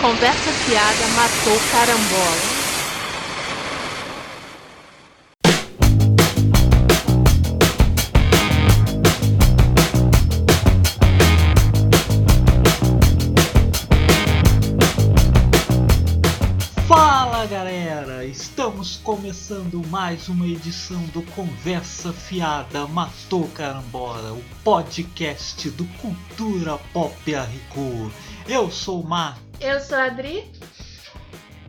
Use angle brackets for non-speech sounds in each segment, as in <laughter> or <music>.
Conversa fiada matou carambola. Começando mais uma edição do Conversa Fiada Matou Carambola, o podcast do Cultura Pop Arrico. Eu sou o Mar Eu sou a Adri.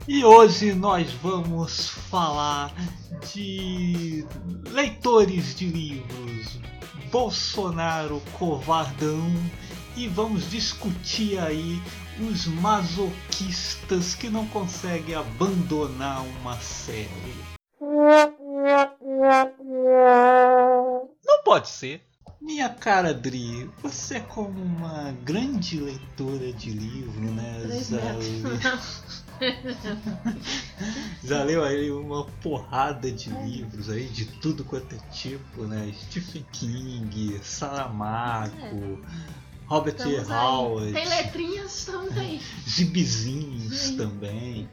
e hoje nós vamos falar de leitores de livros, Bolsonaro covardão e vamos discutir aí os masoquistas que não conseguem abandonar uma série. Não pode ser. Minha cara Dri, você é como uma grande leitora de livro, né? <laughs> Já, leu aí uma porrada de livros aí, de tudo quanto é tipo, né? Stephen King, Saramago, Robert. Estamos aí. Howard, Tem letrinhas, estamos aí. gibizinhos Sim. também.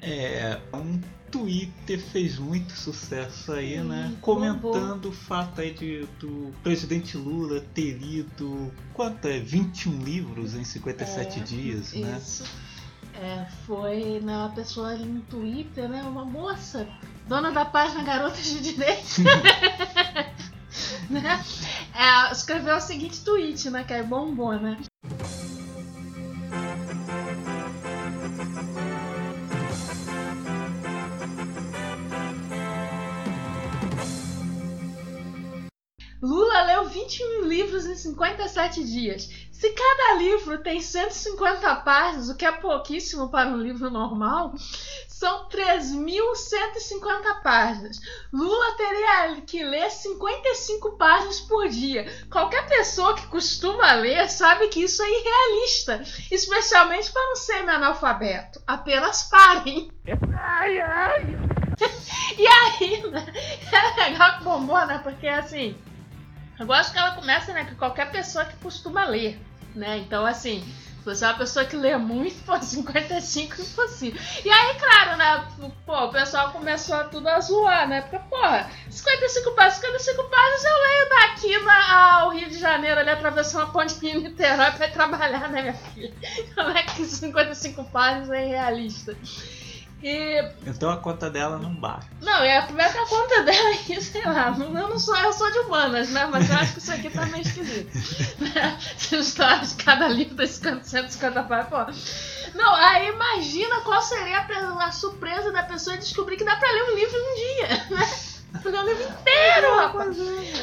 É, um Twitter fez muito sucesso aí, Sim, né? Comentando o fato aí de, do presidente Lula ter lido, quanto é? 21 livros em 57 É, dias, né? Isso. É, foi né, uma pessoa ali no Twitter, né? Uma moça, dona da página Garotas de Direito. <laughs> <laughs> É, escreveu o seguinte tweet, né? Que é bombou, né? Lula leu 21 livros em 57 dias. Se cada livro tem 150 páginas, o que é pouquíssimo para um livro normal, são 3.150 páginas. Lula teria que ler 55 páginas por dia. Qualquer pessoa que costuma ler sabe que isso é irrealista, especialmente para um semi-analfabeto. Apenas parem. <laughs> E aí, né? É legal que bombou, né? Porque assim, eu gosto que ela começa, né? Que qualquer pessoa que costuma ler, né? Então, assim, se você é uma pessoa que lê muito, pô, <laughs> 55 é impossível. E aí, claro, né? Pô, o pessoal começou a tudo a zoar, né? Porque, porra, 55 páginas, 55 páginas eu leio daqui na, ao Rio de Janeiro, ali atravessando a ponte em Niterói pra trabalhar, né, minha filha? Como é que 55 páginas é realista? E Então a conta dela não bate. não, é a primeira conta dela aí, <laughs> sei lá, não- eu não sou, eu sou de humanas, né? Mas eu acho que isso aqui tá meio esquisito. Né? <laughs> Essa história de cada livro tem 50, 150 páginas, pô. Não, aí imagina qual seria a, surpresa da pessoa descobrir que dá pra ler um livro em um dia, <laughs> né? Ler um livro inteiro, rapaz.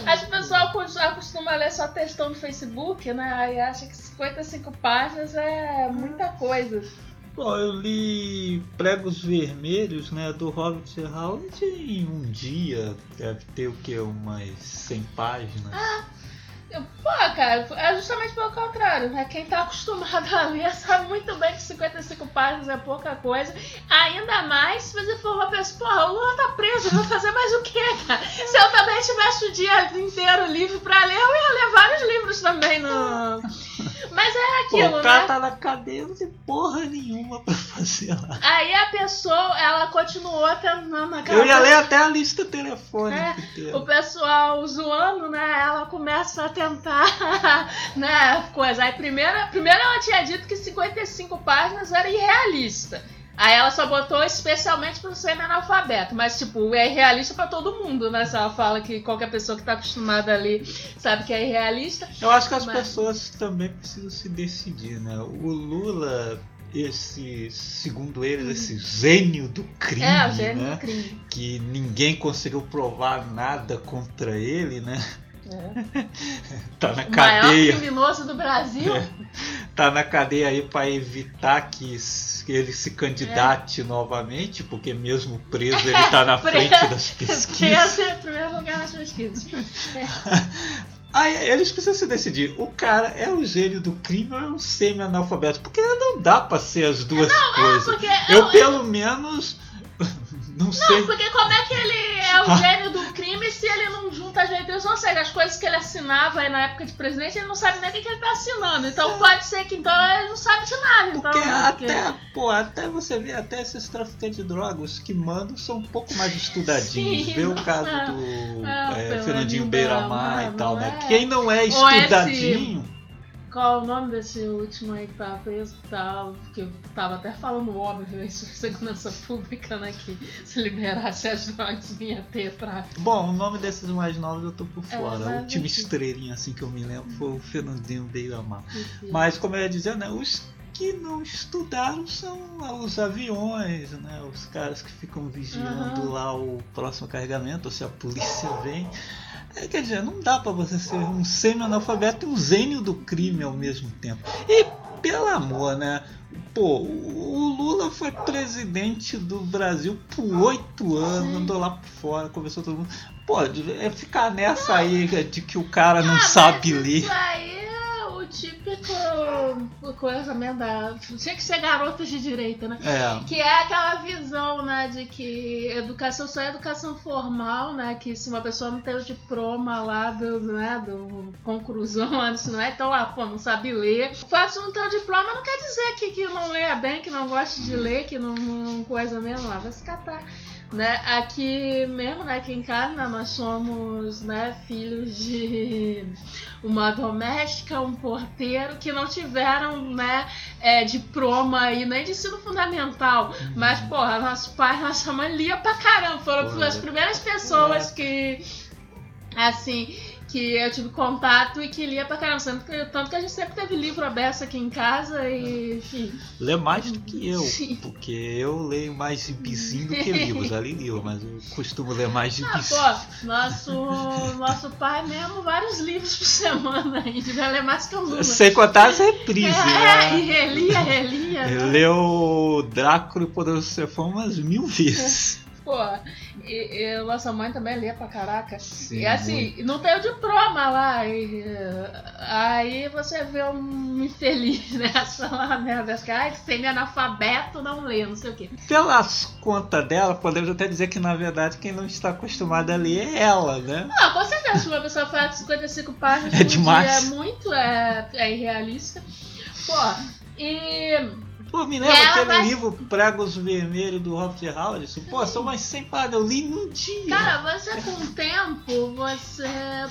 Acho que o pessoal cos- acostuma a ler só textão no Facebook, né? Aí acha que 55 páginas é muita coisa. Bom, eu li Pregos Vermelhos, né, do Robert Howard em um dia. Deve ter o que? Umas 100 páginas. Eu- Pô, cara, é justamente pelo contrário, né? Quem tá acostumado a ler sabe muito bem que 55 páginas é pouca coisa. Ainda mais se você for uma pessoa, porra, o Lula tá preso, eu vou fazer mais o quê, cara? Se eu também tivesse o dia inteiro livre pra ler, eu ia ler vários livros também no. Mas é Pô, aquilo, o cara né? tá na cadeia, não tem porra nenhuma pra fazer lá. Aí a pessoa, ela continuou tentando aquela Eu ia ler até a lista telefônica É, o pessoal zoando, né? Ela começa a tentar, <laughs> né? Coisa. Aí primeiro, primeiro ela tinha dito que 55 páginas era irrealista. Aí ela só botou especialmente pro semi-analfabeto. Mas, tipo, é irrealista pra todo mundo, né? Se ela fala que qualquer pessoa que tá acostumada ali sabe que é irrealista. Eu acho que as Mas- pessoas também precisam se decidir, né? O Lula, esse, segundo ele, esse gênio do crime, é, o gênio né? do crime. Que ninguém conseguiu provar nada contra ele, né? É. <laughs> Tá na O maior cadeia. criminoso do Brasil. É. Tá na cadeia aí pra evitar que ele se candidate novamente, porque mesmo preso ele tá na <laughs> frente das pesquisas. Preso em primeiro lugar nas pesquisas. <laughs> Aí eles precisam se decidir. O cara é o gênio do crime ou é um semi-analfabeto? Porque não dá pra ser as duas coisas. Porque Eu, pelo menos, não sei. Não, porque como é que ele é o <laughs> gênio do crime se ele não junta muita gente, ou seja, as coisas que ele assinava aí na época de presidente, ele não sabe nem o que, ele tá assinando. Então pode ser que então ele não sabe de nada. Então, Porque né, porque- até, pô, até você vê, até esses traficantes de drogas que mandam são um pouco mais estudadinhos. Sim, vê o caso é. do É, é, Fernandinho Beiramar e tal, né? é. Quem não é esse- estudadinho. Qual o nome desse último aí que tava preso? que Tava, que eu tava até falando óbvio aí sobre segurança pública, né? Que se liberasse as drogas vinha ter tráfico. Bom, o nome desses mais novos eu tô por É, fora. mas o último estrelinha assim que eu me lembro foi o Fernandinho Beiramar. Mas como eu ia dizer, né, os que não estudaram são os aviões, né? Os caras que ficam vigiando Aham. lá o próximo carregamento, ou se a polícia vem. É, quer dizer, não dá pra você ser um semi-analfabeto e um gênio do crime ao mesmo tempo. E pelo amor, né? Pô, o Lula foi presidente do Brasil por oito anos, andou lá por fora, conversou todo mundo. Pô, é ficar nessa aí de que o cara não Ah, sabe ler. Isso aí típico coisa mesmo da. Tinha que ser garotas de direita, né? É. Que é aquela visão, né, de que educação só é educação formal, né? Que se uma pessoa não tem o diploma lá do, né, do conclusão <laughs> antes, não é? Então, ah, pô, não sabe ler. O fato de não ter o diploma não quer dizer que, que não leia bem, que não gosta de ler, que não, não coisa mesmo lá, vai se catar. Né? Aqui mesmo, né, aqui em casa, né, nós somos né, filhos de <laughs> uma doméstica, um porteiro que não tiveram né, é, diploma aí, nem de ensino fundamental. Mas, porra, nossos pais, nossa mãe lia pra caramba. Foram Porra. as primeiras pessoas que, assim, que eu tive contato e que lia pra caramba. Tanto que, tanto que a gente sempre teve livro aberto aqui em casa e, enfim. Lê mais do que eu, Sim. porque eu leio mais gibizinho do que <laughs> livros. Já li livro, mas eu costumo ler mais Ah, gibizinho. pô, nosso, nosso pai mesmo, vários livros por semana <laughs> aí. Devia ler mais que o Lula. Sem contar as reprises, É, e né? relia, relia. Ele né? leu Drácula e Poderoso Chefão umas mil <laughs> vezes. Pô, e, e nossa mãe também lia pra caraca. Sim, e assim, não tem o diploma lá. E, aí você vê um infeliz nessa lá, né? <laughs> Ai, semi-analfabeto não lê, não sei o quê. Pelas contas dela, podemos até dizer que na verdade quem não está acostumada a ler é ela, né? Não, com certeza, se uma pessoa fala que 55 páginas É demais. é muito, é, é irrealista. Pô, e. Pô, me lembra aquele vai- livro Pregos Vermelhos do Robert Howard? Pô, são mais 100 páginas, eu li num dia. Cara, você com o tempo, você.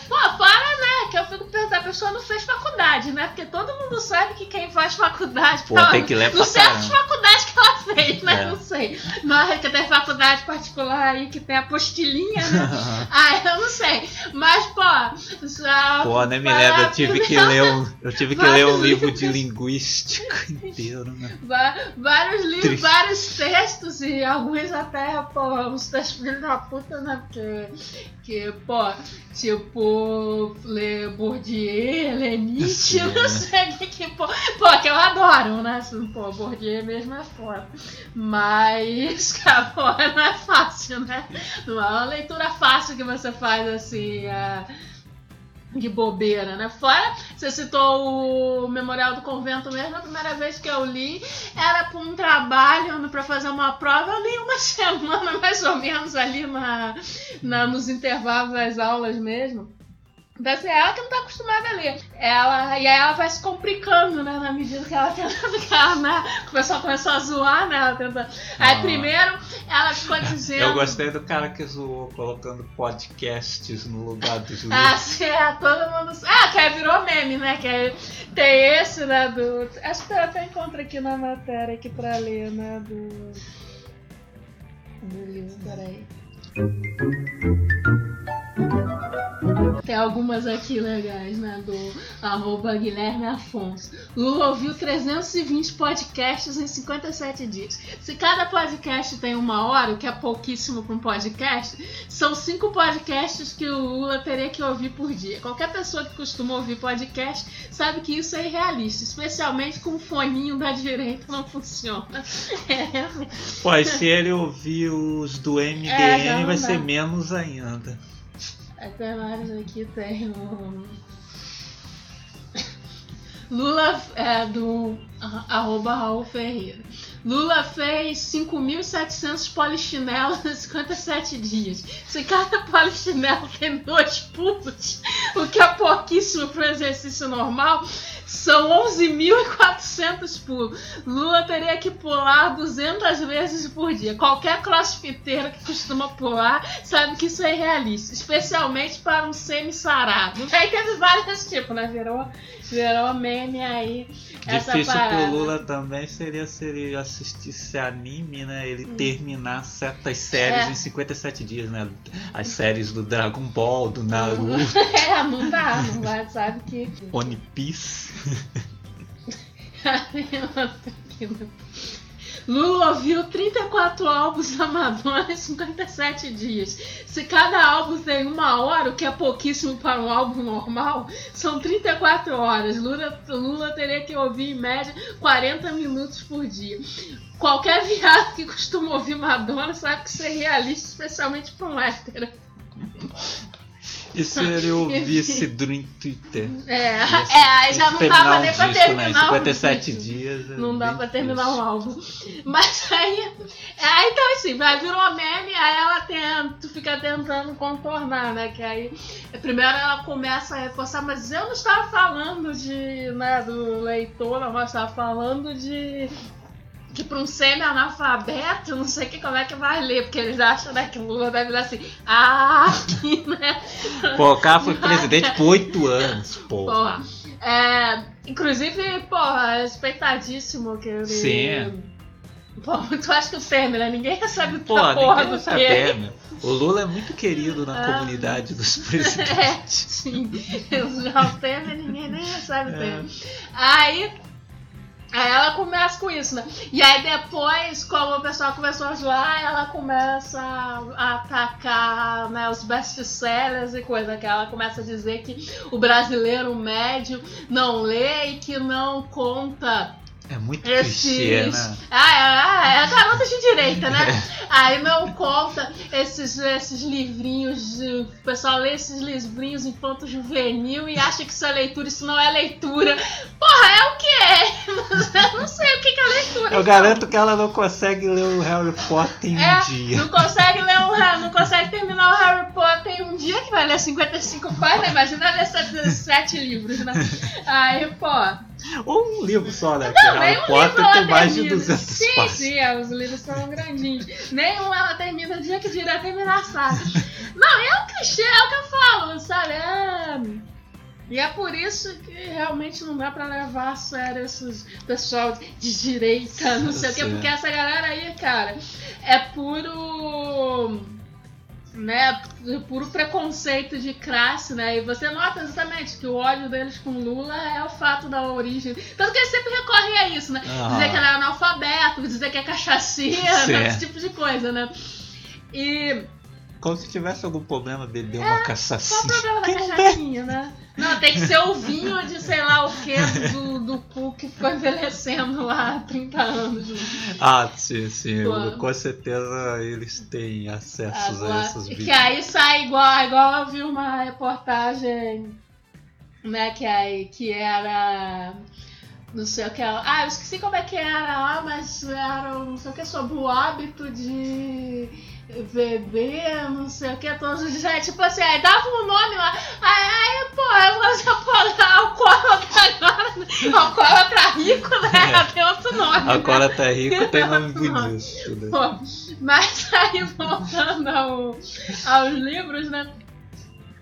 Pô, para, né? Que eu fico pensando, a pessoa não fez faculdade, né? Porque todo mundo sabe que quem faz faculdade. Pô, ela- tem que ler Não sei as faculdades que ela fez, né? É. Não sei. Mas que tem faculdade particular aí que tem apostilinha, né? <laughs> ah, eu não sei. Mas, pô, já. Pô, nem me lembro, eu tive que ler um, eu tive que ler um livro de linguística <laughs> inteiro, né? Vários livros, Triste. vários textos e alguns até, pô, uns textos filhos da puta, né? Porque, que, pô, tipo, ler Bourdieu, ler Nietzsche, Sim, não sei o que, que, pô, pô, que eu adoro, né? Assim, pô, Bourdieu mesmo é foda. Mas, <laughs> cara, pô, não é fácil, né? Não é uma leitura fácil que você faz assim, é, de bobeira, né? Fora, você citou o Memorial do Convento mesmo, a primeira vez que eu li era para um trabalho, para fazer uma prova, eu li uma <laughs> semana mais ou menos ali na, na- nos intervalos das aulas mesmo. Deve ser ela que não tá acostumada a ler. Ela, e aí ela vai se complicando, né? Na medida que ela <laughs> tenta ficar, né? O pessoal começou a zoar, né? Ela tenta... Aí Ah. primeiro ela ficou <laughs> dizendo. Eu gostei do cara que zoou colocando podcasts no lugar dos Ah, livros. sim, é, todo mundo. Ah, que aí virou meme, né? Que aí tem esse, né? Do. Acho que eu até encontro aqui na matéria aqui pra ler, né? Do. Do livro, peraí. Tem algumas aqui legais, né? Do arroba Guilherme Afonso. Lula ouviu 320 podcasts em 57 dias. Se cada podcast tem uma hora, o que é pouquíssimo para um podcast, são cinco podcasts que o Lula teria que ouvir por dia. Qualquer pessoa que costuma ouvir podcast sabe que isso é irrealista, especialmente com o foninho da direita não funciona. <laughs> É, Pô, se ele ouvir os do MDM, É, vai ser menos ainda. Até mais aqui tem o. Lula é do arroba Raul Ferreira. Lula fez 5.700 polichinelos em 57 dias. Se cada polichinelo tem dois pulos, o que é pouquíssimo para o exercício normal, são 11.400 pulos. Lula teria que pular 200 vezes por dia. Qualquer crossfiteiro que costuma pular sabe que isso é irrealista, especialmente para um semi-sarado. Aí teve vários tipos, né? Virou, virou meme aí. Difícil essa pro Lula também seria se ele assistisse anime, né? Ele terminar certas séries É. em 57 dias, né? As séries do Dragon Ball, do Naruto, <laughs> é, não dá, não vai, sabe que. One Piece. <laughs> Lula ouviu 34 álbuns da Madonna em 57 dias. Se cada álbum tem uma hora, o que é pouquíssimo para um álbum normal, são 34 horas. Lula, Lula teria que ouvir em média 40 minutos por dia. Qualquer viado que costuma ouvir Madonna sabe que isso é realista, especialmente para um hétero. E se ele ouvisse Twitter? É, é, aí já não dava um nem pra disco, né? Terminar o 57 disco. dias. é Não dá pra terminar um álbum. Mas aí. É, então assim, vai virou meme, aí ela tenta, tu fica tentando contornar, né? Que aí. Primeiro ela começa a reforçar, mas eu não estava falando de. né, do leitor, não, mas estava falando de. Que para um semi-analfabeto, não sei que, como é que vai ler, porque eles acham né, que o Lula deve ler assim, ah, aqui, né? Pô, o cara foi presidente por 8 anos, pô. Porra. É, inclusive, porra, é respeitadíssimo que ele. Sim. Pô, tu acha que o Temer, né? Ninguém recebe Pô, porra ninguém ele. Temer. O Lula é muito querido na Ah. comunidade dos <laughs> É, presidentes. sim. Já <laughs> o Temer, ninguém nem recebe o É. Temer. Aí. Aí ela começa com isso, né? E aí depois, como o pessoal começou a zoar, ela começa a atacar né, os best-sellers e coisa, que ela começa a dizer que o brasileiro médio não lê e que não conta É muito clichê, né? Ah, é, ah, é a garota de direita, né? Aí não conta esses, esses livrinhos. De... O pessoal lê esses livrinhos infanto juvenil e acha que isso é leitura, isso não é leitura. Porra, é o que é? Eu não sei o que é leitura. Eu garanto que ela não consegue ler o Harry Potter em É, um dia. não consegue ler um não consegue terminar o Harry Potter em um dia que vai ler 55 páginas, imagina ler sete, sete livros, né? Aí, pô. Ou um livro só, né? Não, Harry um Potter tem mais de termina. 200 Sim, páginas. sim, é, os livros são grandinhos. Nenhum ela termina dia que dirá terminar a saga. Não, é um clichê, é o que eu falo, sabe? É... E é por isso que realmente não dá pra levar a sério esses pessoal de direita, não sei o quê, Sim. porque essa galera aí, cara, é puro. Né, puro preconceito de classe, né? E você nota exatamente que o ódio deles com Lula é o fato da origem. Tanto que eles sempre recorrem a isso, né? Aham. Dizer que ela é analfabeto, dizer que é cachaceira, <laughs> Certo. esse tipo de coisa, né? E Como se tivesse algum problema beber uma qual o problema da cachaçinha, né? Não, tem que ser o vinho de sei lá o que do, do cu que ficou envelhecendo lá há 30 anos. Ah, sim, sim. Com certeza eles têm acessos a Agora, esses que vídeos. aí sai igual, igual eu vi uma reportagem, né, que aí que era não sei o que ela. Ah, eu esqueci como é que era lá, mas era não sei o que sobre o hábito de beber, não sei o que, todos os dias. É, Tipo assim, aí dava um nome lá. Aí, aí pô, eu vou pô, alcoólatra agora, alcoólatra rico, né? Tem outro nome. né? Agora tá rico, tem nome bonito. né? Pô, mas aí voltando ao- aos livros, né?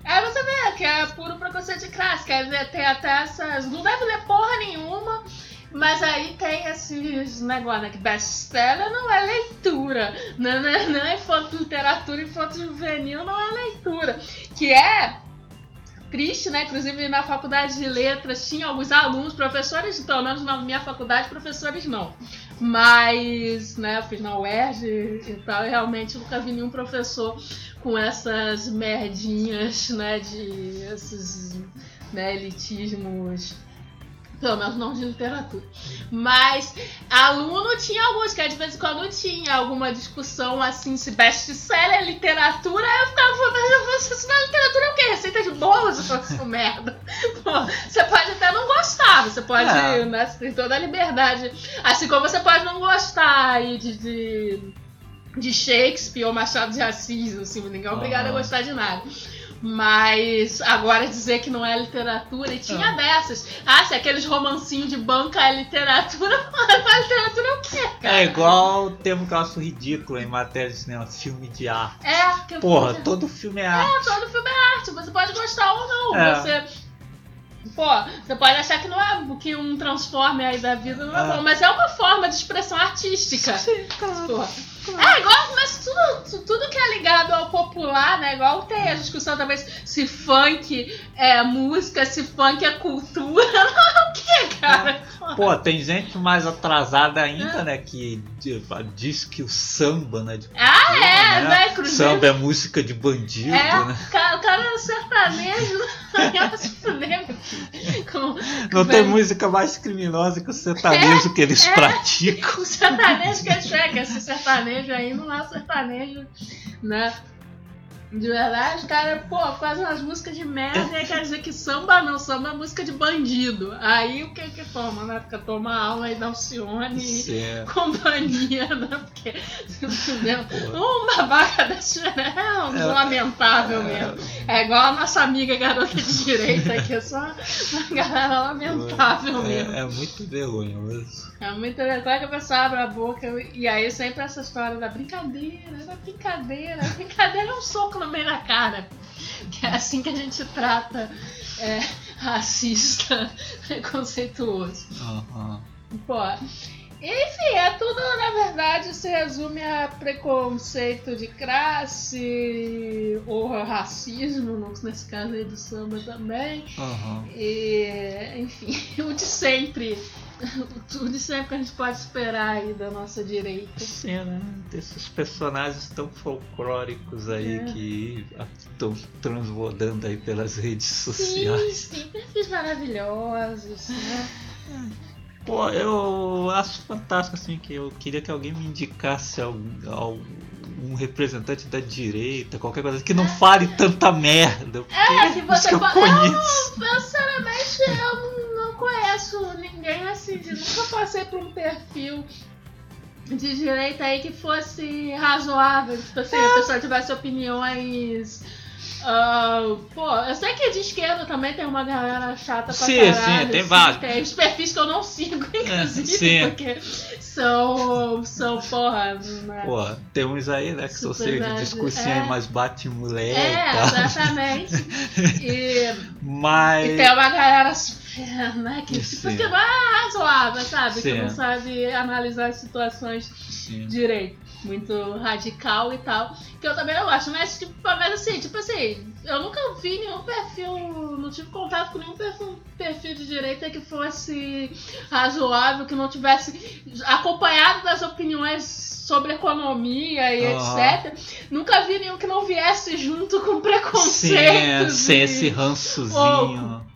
Aí você vê que é puro preconceito de classe, quer dizer, tem até essas. Não deve ler porra nenhuma, mas aí tem esses negócios, né? Que best-seller não é leitura. Não, não, não é infanto literatura, infanto juvenil não é leitura. Que é triste, né? Inclusive na faculdade de letras tinha alguns alunos, professores, pelo menos na minha faculdade, professores não. Mas, né, eu fiz na UERJ e tal, e realmente nunca vi nenhum professor com essas merdinhas, né, de esses né, elitismos, pelo menos não de literatura. Mas aluno tinha alguns, que de vez em quando tinha alguma discussão assim, se best-seller é literatura, eu ficava falando, você isso não é literatura é o quê? Receita de bolo, isso merda. <laughs> Pô, você pode até não gostar, gostar, você pode, É. né, você tem toda a liberdade. Assim como você pode não gostar aí de, de, de Shakespeare ou Machado de Assis, assim, ninguém é obrigado a Aham. gostar de nada. Mas agora dizer que não é literatura, e tinha dessas. Ah, se aqueles romancinhos de banca é literatura, mas <laughs> literatura é o quê, cara? É igual o termo que eu acho ridículo em matéria de cinema, filme de arte. É, que Porra, todo filme é arte. todo filme é arte, você pode gostar ou não. É. Você. Pô, você pode achar que não é que um transforme aí da vida não é, É. bom, mas é uma forma de expressão artística. Sim, claro. Porra. É, igual, mas tudo, tudo que é ligado ao popular, né? Igual tem a discussão também se funk é música, se funk é cultura. É <laughs> o que, cara? Pô, tem gente mais atrasada ainda, né, que di- diz que o samba, né, de Ah, é, né? né? Cruzeiro. Samba é música de bandido, É, né? o cara, o cara é sertanejo, <laughs> filho. Com- Não tem música mais criminosa que o sertanejo que eles é. praticam. O sertanejo que é Shrek, esse sertanejo aí não é sertanejo, né? De verdade, os caras, pô, fazem umas músicas de merda e aí quer dizer que samba não, samba é música de bandido. Aí o que que toma, né? Porque toma aula aí da Alcione e Sim. <laughs> companhia, né? Porque, entendeu? Pô. Um babaca desse é um É. lamentável mesmo. É igual a nossa amiga garota de direita, que é só uma galera lamentável mesmo. É, é muito vergonhoso. É muito legal que a pessoa abre a boca e aí sempre essa história da brincadeira, da brincadeira. Brincadeira é um soco no meio da cara. Que é assim que a gente trata é, racista, <laughs> preconceituoso. Pô. Enfim, é tudo, na verdade, se resume a preconceito de classe ou racismo, nesse caso aí do samba também. Aham. E, enfim, <laughs> o de sempre. O de sempre que a gente pode esperar aí da nossa direita. Sim, né? Desses personagens tão folclóricos aí É. que estão transbordando aí pelas redes Sim, sociais. sim, perfis maravilhosos, né? Pô, eu acho fantástico assim que eu queria que alguém me indicasse algum, algum- um representante da direita, qualquer coisa que não fale tanta merda. É, que os você que eu conheço. Eu, sinceramente, eu não conheço ninguém assim, de- nunca passei por um perfil de direita aí que fosse razoável. Tipo assim, a pessoa tivesse opiniões. Ah, pô, eu sei que de esquerda também tem uma galera chata pra Sim, caralho. sim, tem assim, vários. Tem os perfis que eu não sigo, <laughs> inclusive, sim. porque são, são porra. né? Pô, tem uns aí, né, que são verdade. discursinho É. aí mais bate-mulher É, exatamente. <laughs> E, Mas. e tem uma galera super, né, que, tipo, Sim. que não é razoável, sabe? Que Sim. não sabe analisar as situações Sim. direito. Muito radical e tal. Que eu também não gosto, mas, tipo, mas assim, tipo assim, eu nunca vi nenhum perfil, não tive contato com nenhum perfil, perfil de direita que fosse razoável, que não tivesse acompanhado das opiniões sobre economia e etc. Nunca vi nenhum que não viesse junto com Sim, preconceitos. sem esse rançozinho. ou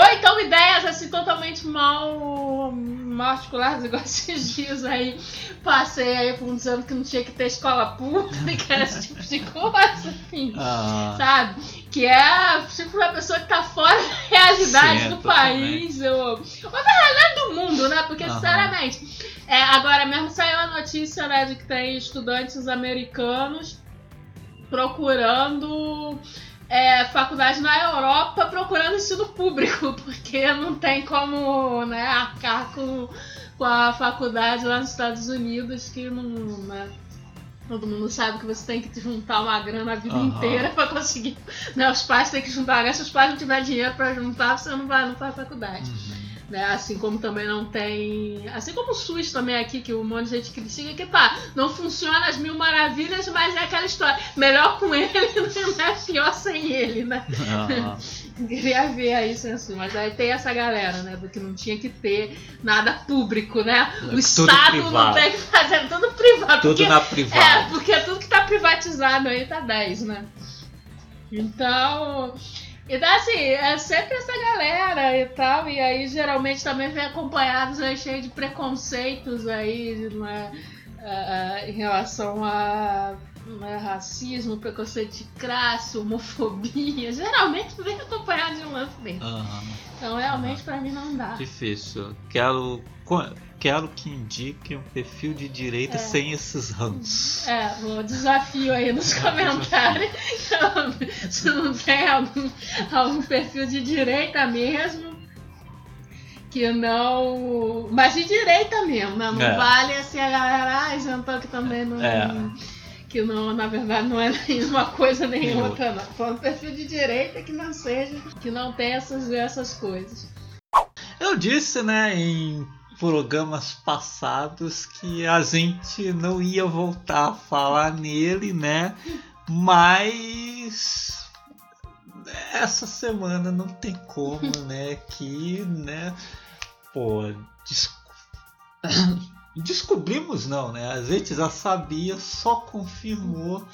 então ideias assim totalmente mal, mal articuladas, igual <laughs> esses dias aí. Passei aí por um dizendo que não tinha que ter escola pública, <laughs> esse tipo de coisa, enfim. Ah, Sabe? Que é tipo uma pessoa que tá fora da realidade do totalmente. país, ou, ou da realidade do mundo, né? Porque, Aham. sinceramente, é, agora mesmo saiu a notícia né, de que tem estudantes americanos procurando é, faculdade na Europa procurando ensino público, <laughs> porque não tem como né, arcar com, com a faculdade lá nos Estados Unidos, que não. Né, todo mundo sabe que você tem que juntar uma grana a vida Aham. inteira para conseguir. Né, os pais têm que juntar uma grana, se os pais não tiverem dinheiro para juntar, você não vai, não faz faculdade. uhum. Né? Assim como também não tem. Assim como o SUS também aqui, que um monte de gente critica, que pá, não funciona as mil maravilhas, mas é aquela história. Melhor com ele, <laughs> não é pior sem ele, né? Ah, <laughs> Queria ver aí isso, mas aí tem essa galera, né? Do que não tinha que ter nada público, né? O Tudo Estado não privado. tem que fazer tudo privado. tudo porque na é, privada. porque tudo que tá privatizado aí tá 10, né? Então. Então, assim, é sempre essa galera e tal, e aí geralmente também vem acompanhados aí cheio de preconceitos aí, né? ah, em relação a né, racismo, preconceito de classe, homofobia, <laughs> geralmente vem acompanhado de um lance desse. Aham. Então realmente pra mim não dá. Difícil. Quero, quero que indique um perfil de direita É. sem esses ranços. É, o desafio aí nos comentários. <laughs> Se não tem algum, algum perfil de direita mesmo. Que não. Mas de direita mesmo, né? Não É. vale assim a galera, ah, jantou que também não. É. Que não, na verdade, não é nem uma coisa nem Nem outra, não. Falando perfil de direita que não seja, que não tenha essas, essas coisas. Eu disse, né, em programas passados que a gente não ia voltar a falar nele, né? Mas essa semana não tem como, <laughs> né? Que, né? Pô, des- <coughs> descobrimos não, né? A gente já sabia, só confirmou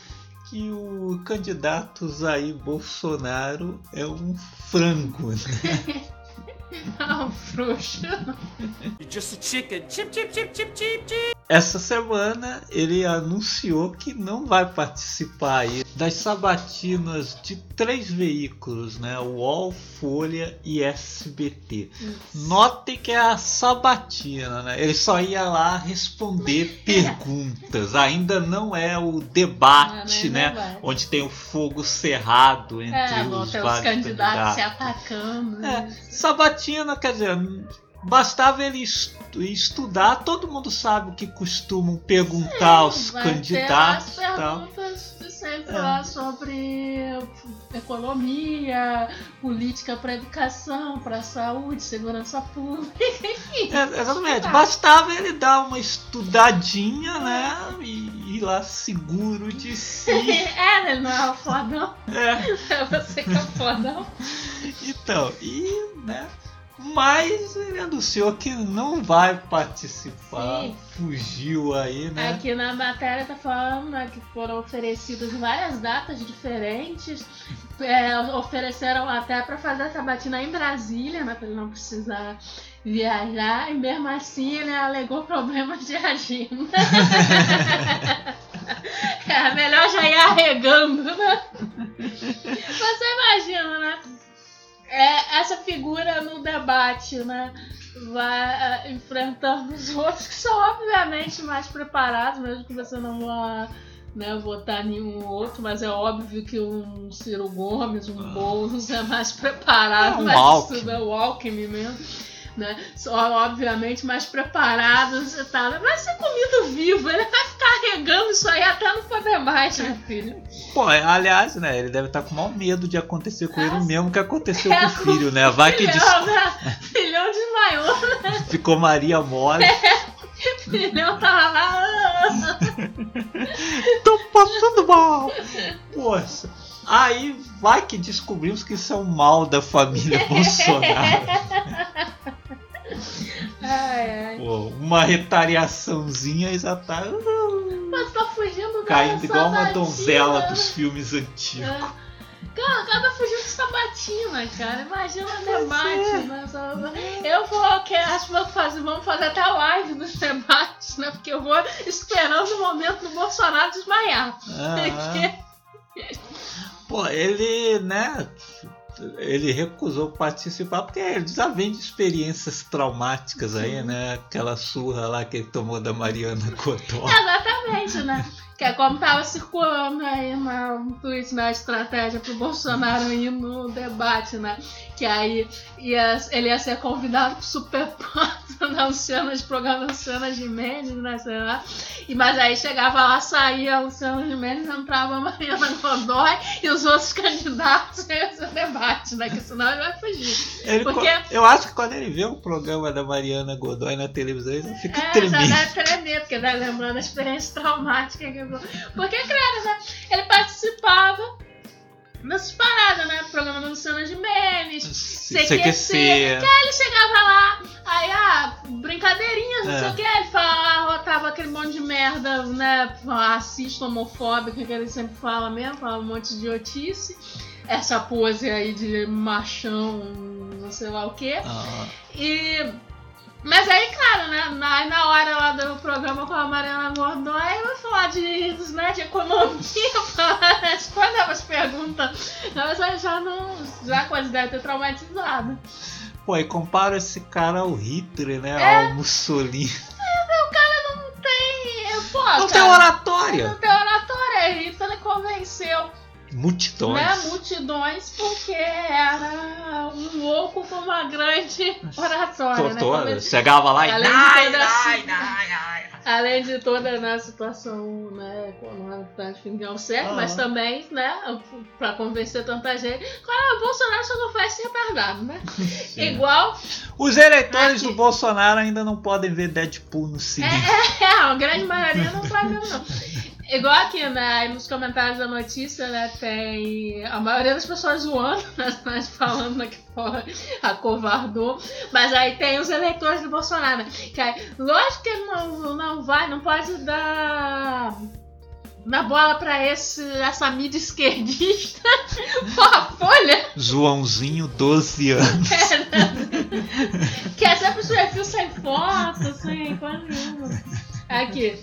que o candidato Jair Bolsonaro é um frango, né? <laughs> <laughs> Não, frouxo. You're just a chicken. Chip, chip, chip, chip, chip, chip. Essa semana ele anunciou que não vai participar aí das sabatinas de três veículos, né? UOL, Folha e SBT. Notem que é a sabatina, né? Ele só ia lá responder <laughs> perguntas. Ainda não é o debate, Ah, né? vai. Onde tem o fogo cerrado entre É, os os vários candidatos se atacando. É, né? Sabatina, quer dizer, bastava ele estu- estudar, todo mundo sabe o que costumam perguntar aos Vai candidatos ter as tal. perguntas de sempre É. lá sobre economia, política para educação, para saúde, segurança pública, enfim. É, exatamente, bastava ele dar uma estudadinha, né? E ir lá seguro de si. <laughs> É, ele não é o fodão, É, <laughs> é você que é o fodão. então, e, né? Mas ele anunciou que não vai participar, Sim. fugiu aí, né? Aqui na matéria tá falando né, que foram oferecidas várias datas diferentes. É, ofereceram até para fazer essa batina em Brasília, né, para ele não precisar viajar. E mesmo assim ele alegou problemas de agenda. <laughs> <laughs> é melhor já ir arregando, né? Você imagina, né? É, essa figura no debate, né? Vai é, enfrentando os outros que são obviamente mais preparados, mesmo que você não vá né, votar nenhum outro, mas é óbvio que um Ciro Gomes, um Boulos é mais preparado, É, um mais Alckmin. estudado, o Alckmin mesmo. Né? São obviamente mais preparados e tal. Vai ser comido vivo, ele vai ficar regando isso aí até não poder mais, meu filho. Pô, é, aliás, né? Ele deve estar com o maior medo de acontecer com ele É, o mesmo que aconteceu é, com o filho, né? Vai que des- Filhão, né? Filhão desmaiou, <laughs> ficou Maria mole. filhão tava lá. ah, Tô passando mal. Poxa. Aí vai que descobrimos que isso é um mal da família <laughs> Bolsonaro. Ai, ai. Pô, uma retaliaçãozinha e já tá uh, Mas tá fugindo da caindo igual uma donzela dos filmes antigos. É. Cara, acaba fugindo de sabatina, cara. Imagina o debate, Eu vou, que acho que vou fazer, vamos fazer até live dos debates, né? Porque eu vou esperando o momento do Bolsonaro desmaiar. Ah, pô, ele, né? Ele recusou participar porque já vem de experiências traumáticas aí, né? Aquela surra lá que ele tomou da Mariana Cotó. Exatamente, né? Que é como tava circulando aí na, no tweet na estratégia pro Bolsonaro ir no debate, né? Que aí ia, ele ia ser convidado pro Super Pato <laughs> na Luciana de programa da Luciana Gimenez, né? Sei lá. E, mas aí chegava lá, saía a Luciana Gimenez, entrava a Mariana Godoy e os outros candidatos <laughs> e esse debate, né? Que senão ele vai fugir. Ele Porque- Eu acho que quando ele vê o programa da Mariana Godoy na televisão, ele fica É, já tremendo. deve tremer, porque deve lembrando a experiência traumática que Porque, claro, né? Ele participava nessas paradas, né? Programa da Luciana Gimenez, CQC. CQC. Que aí ele chegava lá, aí, ah, brincadeirinhas, não É. sei o que, aí ele falava, rotava aquele monte de merda, né? Racista, homofóbica, que ele sempre fala mesmo, fala um monte de idiotice. Essa pose aí de machão, não sei lá o que. Ah, E Mas aí, claro, né? Na, na hora lá do programa com a Mariana Gordon, aí vai falar de, né, de economia, <laughs> falar as coisas, umas perguntas. Mas aí já não. Já coisa deve ter traumatizado. Pô, e compara esse cara ao Hitler, né? É. Ao Mussolini. O cara não tem. Pô, Não tem cara, oratória. Não tem oratória. Ele convenceu Multidões. né, multidões porque era um louco com uma grande oratória. Né? Convenci- Chegava lá e. Além de Ai, toda ai, a- ai, ai. Além de toda né, a situação né, econômica de fim de certo, Ah. mas também, né, pra convencer tanta gente. Claro, o Bolsonaro só não faz retardado, né? <laughs> Sim. Igual. Os eleitores Aqui. do Bolsonaro ainda não podem ver Deadpool no cinema. É, a grande maioria não vendo, não. Igual aqui, né, aí nos comentários da notícia, né, tem a maioria das pessoas zoando, <laughs> né, mas falando né, que porra, acovardou. Mas aí tem os eleitores do Bolsonaro, né, que aí, lógico que ele não, não vai, não pode dar na bola pra esse, essa mídia esquerdista. <laughs> Porra, Folha! Joãozinho, 12 <laughs> anos. que é sempre os perfil sem foto, sem coisa nenhuma. Aqui.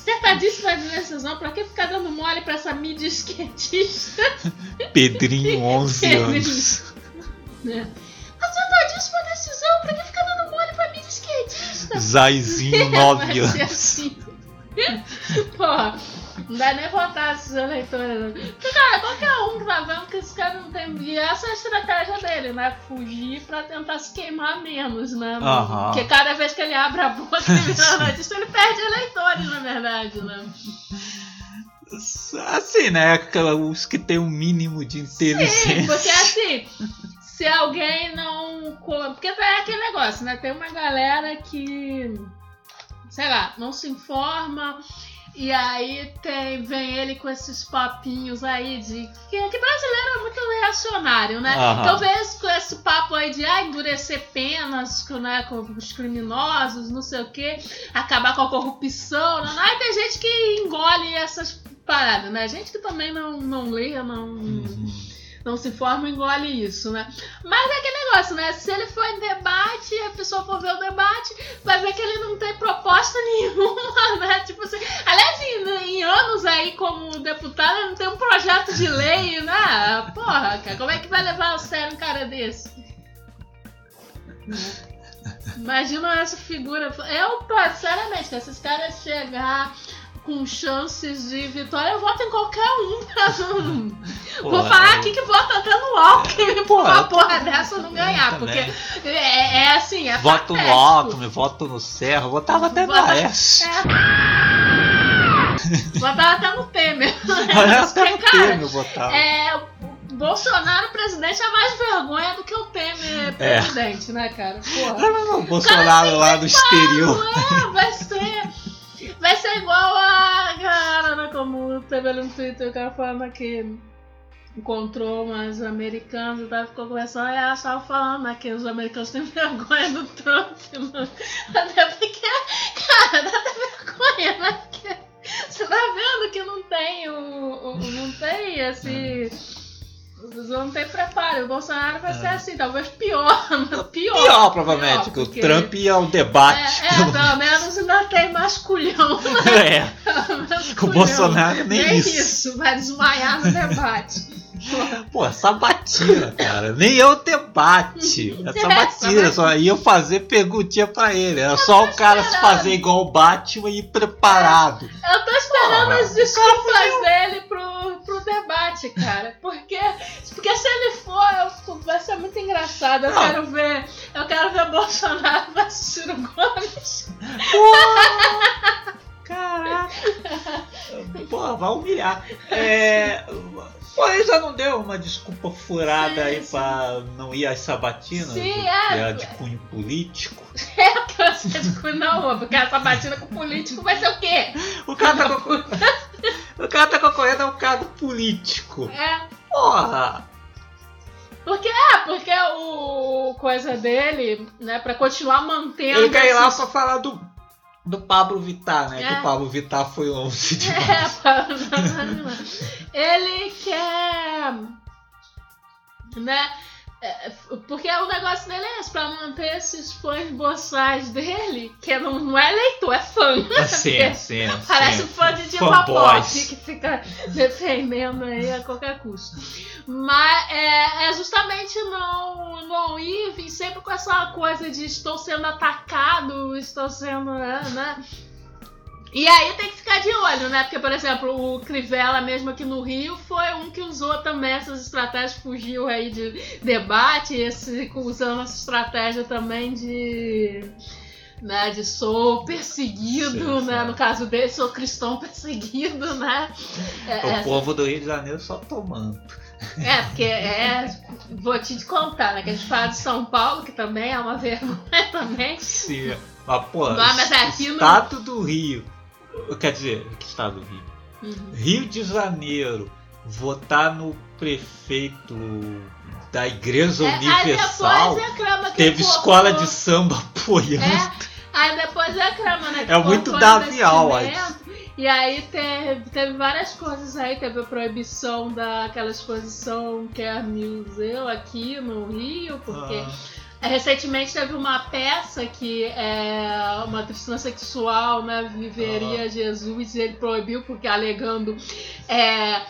Acertadíssima decisão, pra que ficar dando mole pra essa mídia esquerdista? <laughs> Pedrinho, 11 anos. né? Acertadíssima decisão, pra que ficar dando mole pra mídia esquerdista? Zaizinho, 9 <laughs> Vai ser anos. assim. Porra, não dá nem votar esses eleitores. cara, qualquer um que tá vendo que esse cara não tem. E essa é a estratégia dele, né? Fugir pra tentar se queimar menos, né? Aham. Porque cada vez que ele abre a boca e vira <laughs> notícia, ele perde eleitores, na verdade, né? Assim, né? Os que têm um mínimo de Sim, inteligência. porque assim, se alguém não. Porque é aquele negócio, né? Tem uma galera que. Sei lá, não se informa. E aí tem, vem ele com esses papinhos aí de. Que, que brasileiro é muito reacionário, né? Então esse, com esse papo aí de ah, endurecer penas com, né, com os criminosos, não sei o quê, acabar com a corrupção. Né? Aí tem gente que engole essas paradas, né? Gente que também não, não lê, não Uhum. Não se forma engole isso, né? Mas é aquele negócio, né? Se ele for em debate a pessoa for ver o debate, vai ver que ele não tem proposta <laughs> nenhuma, né? Tipo assim, aliás, em, em anos aí como deputado, ele não tem um projeto de lei, né? Porra, cara, como é que vai levar a sério um cara desse? Imagina essa figura. Eu, sinceramente, que esses caras chegar com chances de vitória, eu voto em qualquer um pra <laughs> não. Vou Porra, falar aqui que vota até no Alckmin por Porra, uma porra dessa não ganhar. Porque é, é assim, é Voto no. Alckmin, voto no Serra, votava até no Vota- Aécio. É. <laughs> Botava até no Temer. Até no cara, Temer votava. É, Bolsonaro presidente é mais vergonha do que o Temer É. presidente, né, cara? Porra. Lembra o Bolsonaro lá no exterior? É, vai ser. Vai ser igual a cara, né? Como teve ali no Twitter o cara falando que encontrou umas americanas e tal, ficou conversando e ela estava falando né, que os americanos têm vergonha do Trump. Né? Até porque, cara, dá até vergonha, né? Porque você tá vendo que não tem o. o- não tem esse. Não tem preparo. O Bolsonaro vai ser É. assim, talvez pior. <laughs> Pior, Pior, provavelmente, pior, que o porque- Trump ia ao debate. é, é, pelo menos ainda tem mais culhão. <laughs> É, menos o. Bolsonaro nem, Nem isso. isso. vai desmaiar no debate. <laughs> Pô, sabatina, cara. Nem é o debate. <laughs> É É, sabatina. Só iam fazer perguntinha pra ele. Era só o cara se fazer igual o Batman e ir preparado. Eu tô esperando Porra, as desculpas dele pro, pro debate, cara. Porque, porque se ele for, eu- vai ser muito engraçado. Eu Não. quero ver. Eu quero ver Bolsonaro <laughs> versus Ciro Gomes. Porra! Caraca! Pô, vai humilhar. <laughs> É. Ele já não deu uma desculpa furada Sim, aí sim. pra não ir às sabatinas? Sim, que é. é de cunho político. <laughs> É que eu sei de não, porque essa batida com político vai ser o quê? O cara tá concorrendo. o cara tá concorrendo a um cargo político. É. Porra! Porque é, porque o coisa dele, né, pra continuar mantendo. Ele quer ir lá pra falar do, do Pablo Vittar, né? É. Que o <laughs> Pablo Vittar foi longe demais. É, ele quer, né, É, porque o negócio dele é esse, pra manter esses fãs boçais dele, que não, não é leitor, é fã. <laughs> Sim, sim. Parece sim. fã de diva pop que fica defendendo aí a qualquer custo. Mas é, é justamente não, não ir, vir sempre com essa coisa de estou sendo atacado, estou sendo. né, né? E aí tem que ficar de olho, né? Porque, por exemplo, o Crivella mesmo aqui no Rio foi um que usou também essas estratégias, fugiu aí de debate, esse usando essa estratégia também de. Né, de sou perseguido, Sim, né? sim. No caso dele, sou cristão <laughs> perseguido, né? É, O é, povo do Rio de Janeiro só tomando. é, porque é. Vou te contar, né? Que a gente fala de São Paulo, que também é uma vergonha <laughs> também. Sim. Mas, pô, mas aqui no- estado do Rio. Quer dizer, que estado do Rio? Uhum. Rio de Janeiro votar no prefeito da Igreja É, aí Universal. Teve escola de samba <laughs> apoiando. É, aí depois reclama, né? É muito Davial. E aí teve, teve várias coisas aí, teve a proibição daquela exposição que é museu aqui no Rio, porque Ah, recentemente teve uma peça que é uma cristã sexual, né, viveria Jesus, e ele proibiu porque alegando é,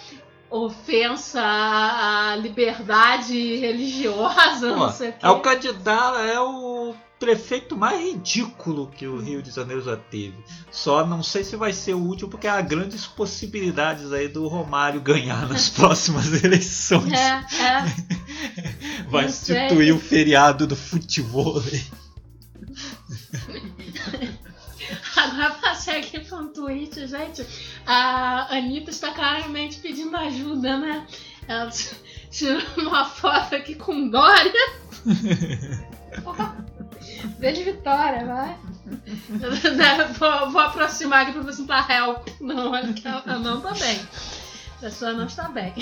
ofensa à à liberdade religiosa, <laughs> pô, não sei o quê. é o candidato, é o prefeito mais ridículo que o Rio de Janeiro já teve. Só não sei se vai ser o último, porque há grandes possibilidades aí do Romário ganhar nas <laughs> próximas eleições. É, é. Vai não sei. instituir o feriado do futebol. Agora passei aqui pra um tweet, gente. A Anitta está claramente pedindo ajuda, né? Ela <laughs> tirou uma foto aqui com Dória. <laughs> Beijo, Vitória, vai. <laughs> Vou, vou aproximar aqui pra ver se não tá real. Não, olha que ela não tá bem. A pessoa não está bem.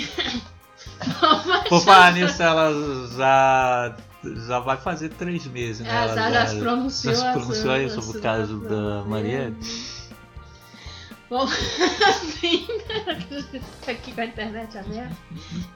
Mas <laughs> Por falar nisso, ela já, já vai fazer três meses, né? É, Ela já, já se pronunciou. já se pronunciou aí sobre- o caso da Marielle? Bom, <laughs> enfim, aqui com a internet aberta,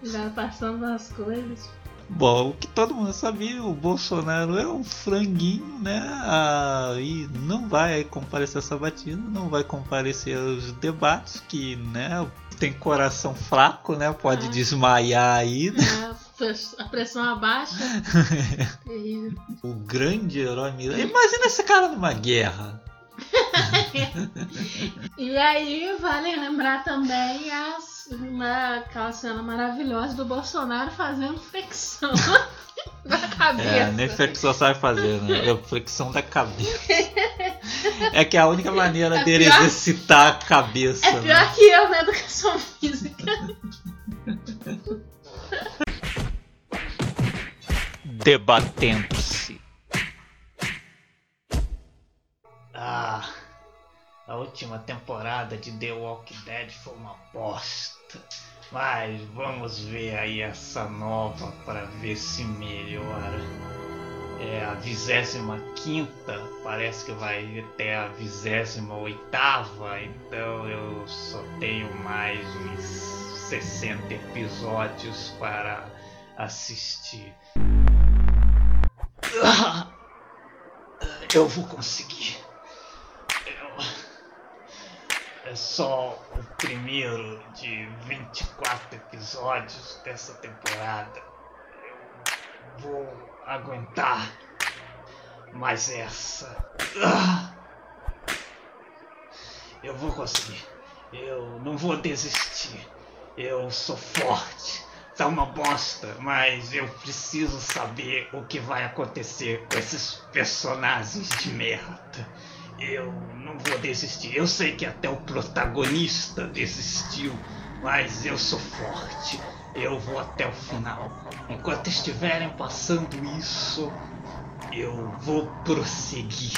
já passando as coisas. Bom, o que todo mundo sabia, o Bolsonaro é um franguinho, né? Ah, e não vai comparecer a Sabatina, não vai comparecer aos debates, que né, tem coração fraco, né? Pode Ah. desmaiar aí. né? A press- A pressão abaixa. <laughs> O grande herói militar. Imagina esse cara numa guerra. <laughs> E aí, vale lembrar também as, né, aquela cena maravilhosa do Bolsonaro fazendo flexão <laughs> na cabeça. É, nem flexão sabe fazer, né? É flexão da cabeça. É que é a única maneira É dele pior- exercitar a cabeça. É né? pior que eu na educação física. debatendo-se. Ah, a última temporada de The Walking Dead foi uma bosta. Mas vamos ver aí essa nova para ver se melhora. É a 25 parece que vai até a 28 então eu só tenho mais uns 60 episódios para assistir. Ah, Eu vou conseguir. Eu- É só o primeiro de 24 episódios dessa temporada. Eu vou aguentar mais essa. Ah, Eu vou conseguir. Eu não vou desistir. Eu sou forte. Tá uma bosta, mas eu preciso saber o que vai acontecer com esses personagens de merda. Eu não vou desistir. Eu sei que até o protagonista desistiu, mas eu sou forte. Eu vou até o final. Enquanto estiverem passando isso, eu vou prosseguir.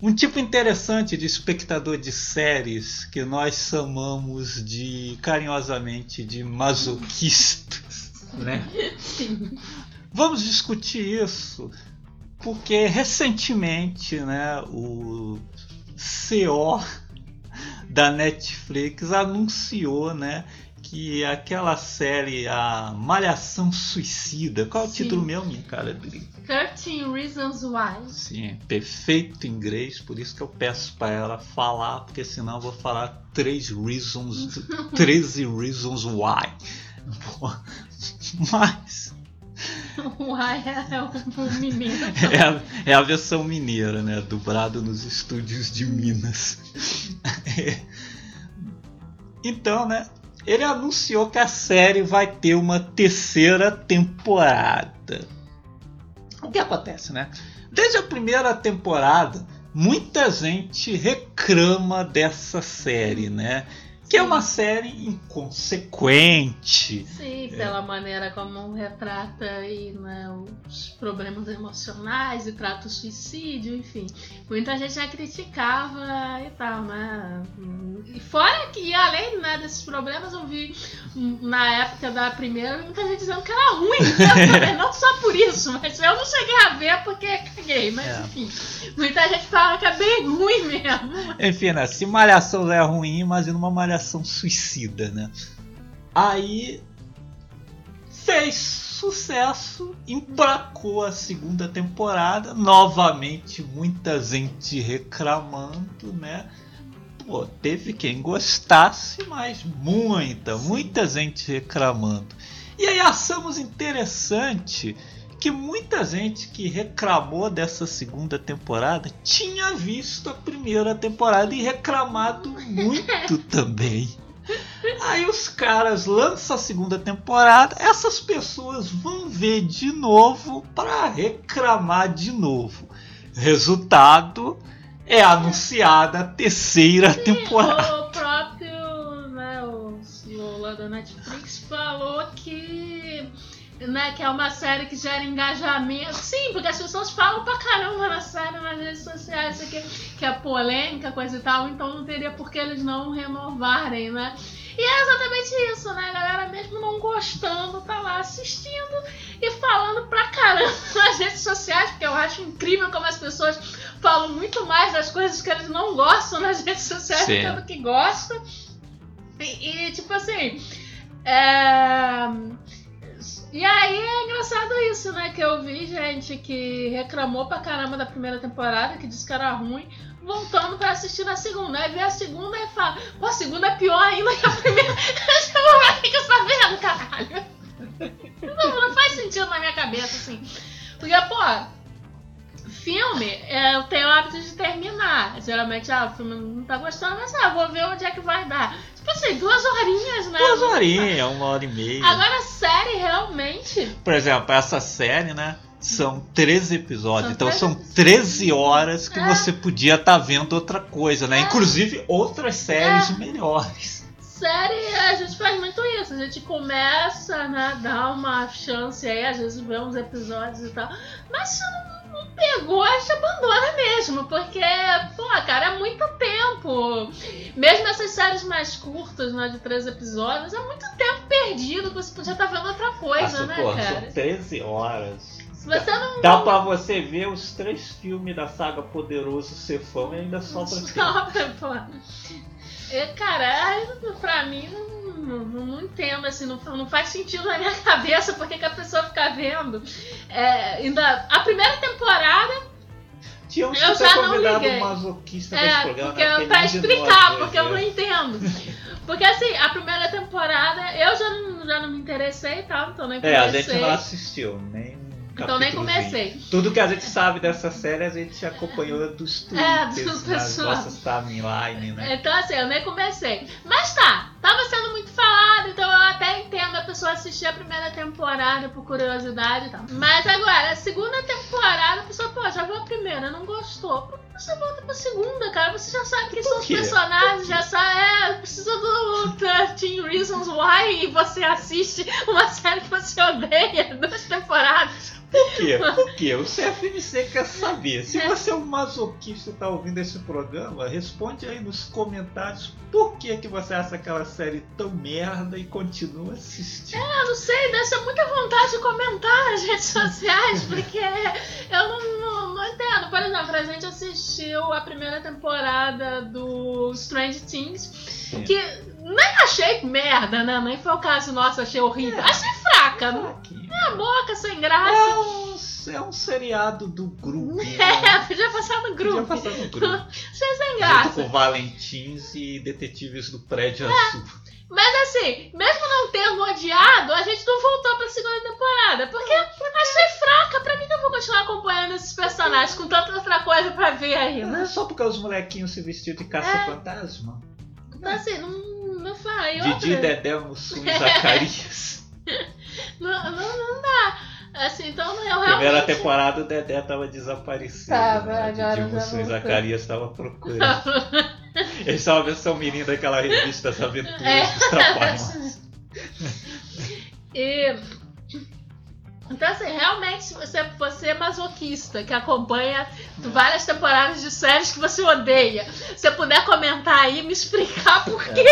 Um tipo interessante de espectador de séries que nós chamamos de carinhosamente de masoquistas, né? Sim. Vamos discutir isso porque recentemente, né, o CO da Netflix anunciou, né, que aquela série, a Malhação Suicida, qual é o Sim. título mesmo, minha cara? Adri? 13 Reasons Why. Sim, perfeito inglês, por isso que eu peço pra ela falar, porque senão eu vou falar três reasons, <laughs> 13 reasons why. <laughs> Pô, <laughs> Mas Why é o menino. é a, é a versão mineira, né? Dublado nos estúdios de Minas. <laughs> Então, né? Ele anunciou que a série vai ter uma terceira temporada. O que acontece, né? Desde a primeira temporada, muita gente reclama dessa série, né? Que é uma série inconsequente. Sim, pela maneira como retrata aí, né, os problemas emocionais e trata o suicídio, enfim. Muita gente já criticava e tal, né? E fora que, além né, desses problemas, eu vi na época da primeira muita gente dizendo que era ruim. né? não só por isso, mas eu não cheguei a ver porque caguei, mas É. enfim. Muita gente fala que é bem ruim mesmo. Enfim, né? Se malhação já é ruim, imagina uma malhação suicida, né? Aí fez sucesso, emplacou a segunda temporada, novamente muita gente reclamando, né? Pô, teve quem gostasse, mas muita, muita gente reclamando. E aí achamos interessante que muita gente que reclamou dessa segunda temporada tinha visto a primeira temporada e reclamado muito <laughs> também. Aí os caras lançam a segunda temporada, essas pessoas vão ver de novo para reclamar de novo. Resultado é anunciada a terceira temporada. O próprio, né, o lá da Netflix falou que, né, que é uma série que gera engajamento. Sim, porque as pessoas falam pra caramba na série, nas redes sociais, isso aqui, que é polêmica, coisa e tal, então não teria por que eles não renovarem, né? E é exatamente isso, né? A galera mesmo não gostando, tá lá assistindo e falando pra caramba <laughs> nas redes sociais, porque eu acho incrível como as pessoas falam muito mais das coisas que eles não gostam nas <laughs> redes sociais Sim. do que gostam. E, e, tipo assim. É... E aí é engraçado isso, né? Que eu vi gente que reclamou pra caramba da primeira temporada, que disse que era ruim, voltando pra assistir na segunda. Aí vê a segunda e fala, pô, a segunda é pior ainda que a primeira. <laughs> Eu chamo, "Mas o que que eu tô vendo, caralho? Não, não faz sentido na minha cabeça, assim. Porque, pô, filme, é, eu tenho o hábito de terminar. Geralmente, ah, o filme não tá gostando, mas ah, vou ver onde é que vai dar. Tipo assim, duas horinhas, né? Duas horinhas, uma hora e meia. Agora, série, realmente. Por exemplo, essa série, né? São 13 episódios, São então 13 são 13 horas que É. você podia estar vendo outra coisa, né? É. Inclusive outras séries É. melhores. Série, a gente faz muito isso. A gente começa, né? Dá uma chance aí, às vezes vê uns episódios e tal. Mas se não, não pegou, a gente abandona mesmo. Porque, pô, cara, é muito tempo. Mesmo essas séries mais curtas, né? De três episódios, é muito tempo perdido que você podia estar vendo outra coisa, Nossa, né, cara? são 13 horas. Se você não. Dá pra você ver os três filmes da saga Poderoso Cefão e ainda sobra. <laughs> Sobra, pô. É, cara, aí, pra mim não, não, não entendo, assim, não, não faz sentido na minha <laughs> cabeça porque que a pessoa fica vendo. É, ainda, a primeira temporada, Tínhamos Eu já não liguei. masoquista é, programa, porque, né? Pra explicar, nós porque eu não entendo. Porque assim, a primeira temporada eu já não, já não me interessei e tal, então nem É, a gente não assistiu, nem então nem comecei. Tudo que a gente sabe dessa série a gente acompanhou dos É, tweets, do nas pessoal. nossas timeline, né? Então assim, eu nem comecei. Mas tá, tava sendo muito falado, então eu até entendo a pessoa assistir a primeira temporada por curiosidade e tal. Mas agora, a segunda temporada, a pessoa, pô, já viu a primeira, não gostou. Por que você volta pra segunda, cara? Você já sabe quem são os personagens, já sabe, é, precisa do 13 Reasons Why e você assiste uma série que você odeia, duas temporadas. Por quê? Por quê? O <laughs> CFMC quer saber. Se você é um masoquista e tá ouvindo esse programa, responde aí nos comentários por que, que você acha aquela série tão merda e continua assistindo. Eu não sei, ser muita vontade de comentar nas redes sociais, <laughs> porque eu não, não, não entendo. Por exemplo, a gente assistiu a primeira temporada do Strange Things Sim. Que nem achei merda, né? Nem foi o caso, nossa, achei horrível. É. Achei fraca. Fraquinho. Meia boca, sem graça. É um, é um seriado do grupo. né? É, <laughs> podia passar no Podia grupo. passar no grupo. <laughs> Achei sem Junto graça. com Valentins e Detetives do Prédio É. Azul. Mas assim, mesmo não tendo odiado, a gente não voltou pra segunda temporada. Porque achei fraca. Pra mim eu vou continuar acompanhando esses personagens com tanta outra coisa pra ver aí, Não é né? só porque os molequinhos se vestiram de caça-fantasma. Então assim, não, não falei. Didi, outra. Dedé, Mussum Zacarias. <laughs> Não, não, não dá. Assim, então eu realmente. Primeira temporada o Dedé tava desaparecido. Tava, né? agora Didi, Mussum e. Zacarias estavam procurando. <laughs> Eles são a versão menina daquela revista As Aventuras É. dos Trapalhões. <laughs> E. Então, assim, realmente, se você, você é masoquista, que acompanha várias temporadas de séries que você odeia. Se você puder comentar aí, me explicar por quê.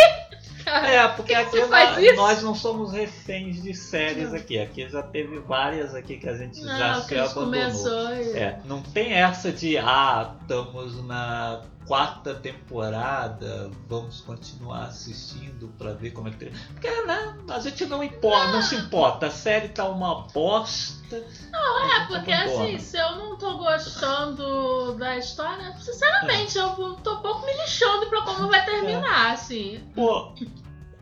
cara. É, porque que aqui nós, nós não somos reféns de séries aqui. Aqui já teve várias aqui que a gente já Não, se que eles abandonou. começou e... É, não tem essa de ah, estamos na quarta temporada, vamos continuar assistindo pra ver como é que tem. Porque né, a gente não importa, não se importa, a série tá uma bosta. Não, É, porque assim, se eu não tô gostando da história, sinceramente, eu tô um pouco me lixando pra como vai terminar, assim. Pô,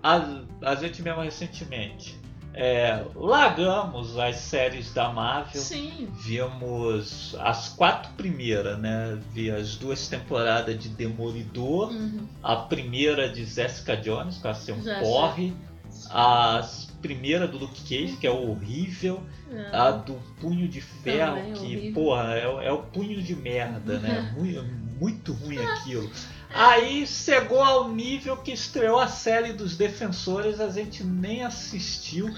a, a gente mesmo recentemente é, largamos as séries da Marvel. Sim. Vimos as quatro primeiras, né? Vi as duas temporadas de Demolidor, Uhum. a primeira de Jessica Jones, com a ser um Já porre, a primeira do Luke Cage, que é horrível, É. a do Punho de Ferro, Também que, horrível. porra, é, o- é o punho de merda, né? <laughs> Muito, muito ruim aquilo. Aí chegou ao nível que estreou a série dos Defensores, a gente nem assistiu.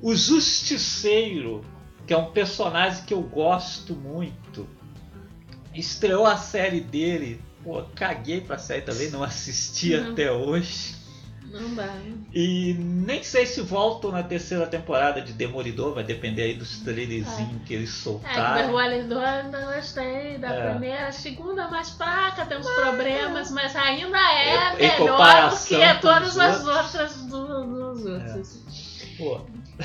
O Justiceiro, que é um personagem que eu gosto muito, estreou a série dele. Pô, caguei pra série também, não assisti Uhum. até hoje. Não dá. né? E nem sei se voltam na terceira temporada de Demolidor, vai depender aí dos trailerzinhos que eles É, soltaram. Demolidor ainda gostei da É. primeira, a segunda mais fraca, tem uns problemas, mas ainda é em melhor do que todas as outras do- dos outros. Pô,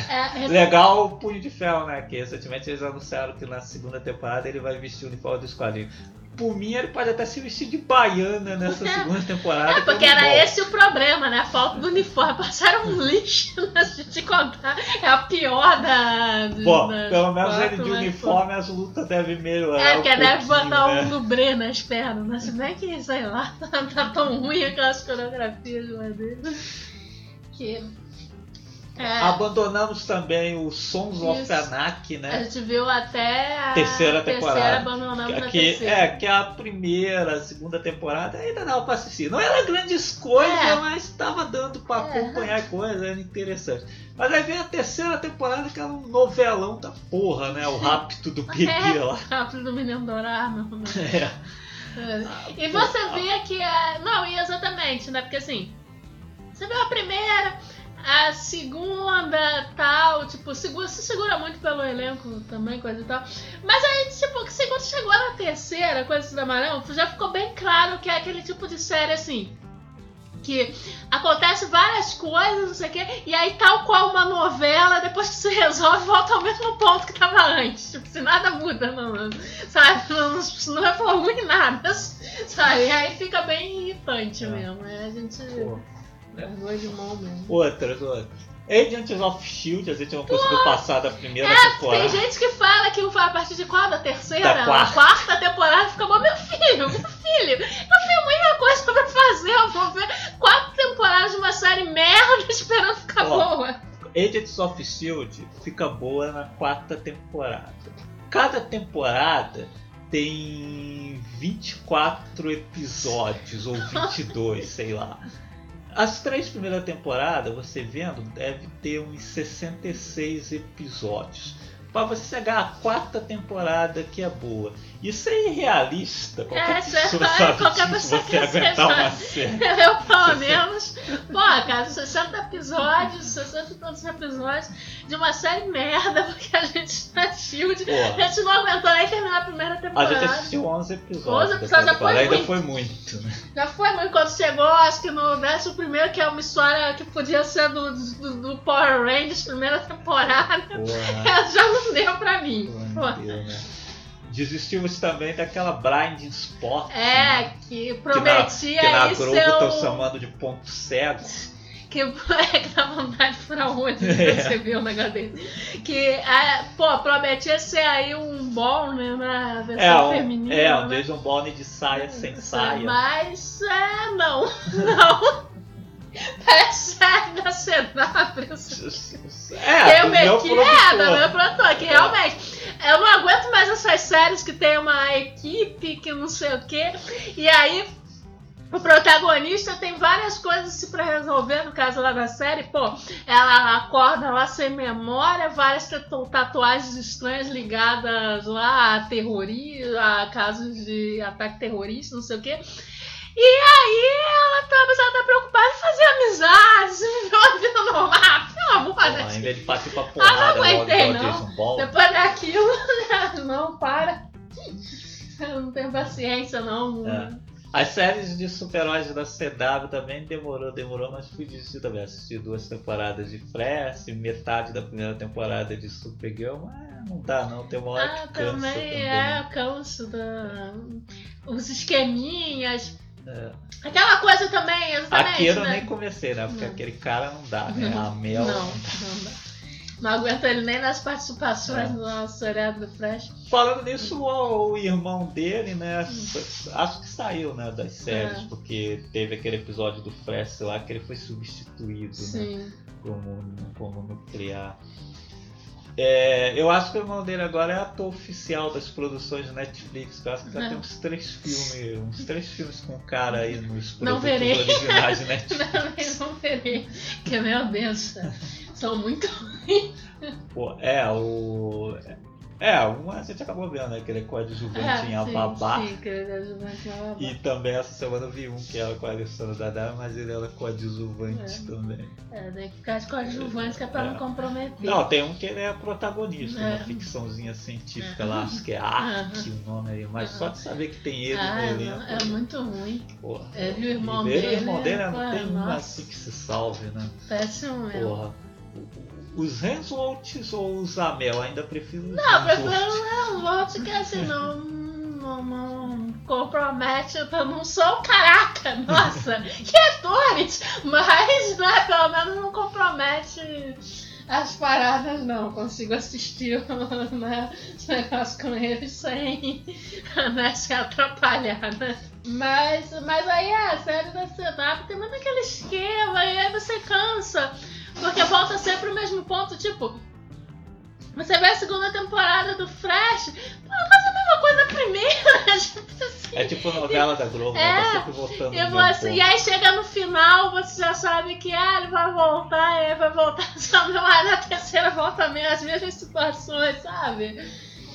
É, <laughs> é- legal o Punho de Ferro, né? Que recentemente eles anunciaram que na segunda temporada ele vai vestir o uniforme dos quadrinhos. Por mim, ele pode até se vestir de baiana nessa É. segunda temporada. É, porque era gosto. esse o problema, né? A falta do uniforme. Passaram um lixo, né? Se te contar. É a pior da. Pô, da- pelo menos quatro, ele de mas, uniforme, as lutas devem melhorar. É, um porque deve pouquinho, botar né? um dublê nas pernas, né? Se bem que, sei lá, <laughs> tá tão ruim aquelas coreografias lá dele. Que. É, Abandonamos também o Sons of Isso. Anak, a né? gente viu até a Terceira temporada. terceira abandonamos na Que, terceira. é, que a primeira, a segunda temporada ainda dava pra assistir. Não era grandes coisas, É. mas tava dando pra É. acompanhar coisas, era interessante. Mas aí vem a terceira temporada, que é um novelão da porra, né? O <laughs> Rapto do bebê É. lá. <laughs> Rápido do menino dourado. É. É. E você vê que é. Não, e exatamente, né? Porque assim, você viu a primeira, a segunda, tal, tipo, segura, se segura muito pelo elenco também, coisa e tal. Mas aí, tipo, que quando chegou na terceira, coisa da Marão, já ficou bem claro que é aquele tipo de série assim. Que acontece várias coisas, não sei o quê, e aí, tal qual uma novela, depois que se resolve, volta ao mesmo ponto que tava antes. Tipo, se nada muda, não, não- sabe? Não, não evolui nada, <laughs> sabe? E aí fica bem irritante É. mesmo. Aí a gente. Pô. Vergonha de mão mesmo. Outras, outras. Agents of Shield, a gente não conseguiu passar da primeira É, Tem temporada. gente que fala que a partir de qual? Da terceira? Da quarta. A quarta temporada fica bom, meu filho, meu filho. Eu tenho muita coisa pra fazer. Eu vou ver quatro temporadas de uma série merda <laughs> esperando ficar Ó. boa. Agents of Shield fica boa na quarta temporada. Cada temporada tem 24 episódios ou 22, sei lá. As três primeiras temporadas, você vendo, deve ter uns 66 episódios. Pra você chegar à quarta temporada que é boa. Isso é irrealista. Qualquer É, isso é- pessoa sabe qualquer pessoa você que aguentar uma série. <laughs> Eu, pelo menos, pô, cara, 60 episódios, 60 e tantos episódios de uma série merda, porque a gente assistiu gente, Porra. a gente não aguentou nem terminar a primeira A temporada. gente assistiu 11 episódios. 11 da episódios, já foi Ainda muito. foi muito, né? Já foi muito quando chegou, acho que no décimo primeiro, que é uma história que podia ser do, do, do Power Rangers, primeira temporada. Porra. <laughs> Já não deu pra mim. Pô, Pô. não deu, né? Desistimos também daquela Blinding Spot. né? É, que Que na, prometia que na aí Globo ser estão chamando de ponto cego. Que, <laughs> é, que dá vontade de furar o olho É. você viu um negócio desse. Que, é, pô, prometia ser aí um bom, né, na versão É, feminina. é, um né? Jason Bourne de saia sem saia. Mas, é, não, <laughs> não. Parece série da CW. É, uma meu equipe, é, da minha produtora, que realmente. Eu não aguento mais essas séries que tem uma equipe que não sei o quê. E aí. O protagonista tem várias coisas se pra resolver, no caso lá da série, pô, ela acorda lá sem memória, várias tatu- tatuagens estranhas ligadas lá a terrorismo, a casos de ataque terrorista, não sei o quê. E aí ela tá, ela tá preocupada em fazer amizades, viver uma vida normal, pelo amor Pô, de Deus. vez de partir pra Ah, porrada não logo aguentei, não. Depois daquilo, <laughs> não, para. <laughs> Eu não tenho paciência, não. É. As séries de super-heróis da CW também demorou, demorou, mas fui desistir também. Assisti duas temporadas de Flash, metade da primeira temporada de Supergirl, mas não dá não, tem uma hora Ah, que cansa também, também. é, eu canso da... os esqueminhas. É. Aquela coisa também, exatamente. Aquele eu né? nem comecei, né? Porque Não. aquele cara não dá, né? Não, A Mel. Não, não dá. Não aguento ele nem nas participações É. do nosso seriado do Flash. Falando nisso, o, o irmão dele, né? Acho que saiu, né? Das séries, É. porque teve aquele episódio do Flash lá que ele foi substituído, né? Sim. como, como nuclear. É, eu acho que o irmão dele agora é ator oficial das produções Netflix. Eu acho que já Não. tem uns três filmes, uns três filmes com o cara aí nos Não verei. originais de <laughs> Netflix. Não, não verei. Que meu Deus, são muito Pô, é, o. É, um a gente acabou vendo, né? Que ele é coadjuvante em É, sim, Ababá. Sim, que ele é adjuvante em Ababá. E também essa semana eu vi um que era com a Alessandra Dadá, mas ele era coadjuvante É. também. É, tem que ficar de coadjuvante que é pra É. não comprometer. Não, tem um que ele é protagonista, É. uma ficçãozinha científica É. lá, acho que é Arte o nome aí, mas só de saber que tem ele ah, no é, elenco. é muito ruim. Porra. Ele e o irmão ele dele. o irmão dele é, não tem uma assim que se salve, né? Péssimo mesmo. Porra. Os Hemsworths ou os Amel? Ainda prefiro os Não, prefiro não, voto que assim, não, não, não compromete, eu não sou caraca, <laughs> nossa, que atores, mas né, pelo menos não compromete as paradas não, consigo assistir <laughs> né, os negócios com eles sem <laughs> né, se atrapalhar, né? Mas, mas aí é, a série da CW tem muito aquele esquema, e aí você cansa, porque volta sempre o mesmo ponto, tipo, você vê a segunda temporada do Flash, pô, faz a mesma coisa da primeira, <laughs> tipo assim. É tipo novela da Globo, É, né? Tá sempre voltando E, você, mesmo e aí chega no final, você já sabe que ah, ele vai voltar, ele vai voltar, só não é na terceira volta mesmo, as mesmas situações, sabe?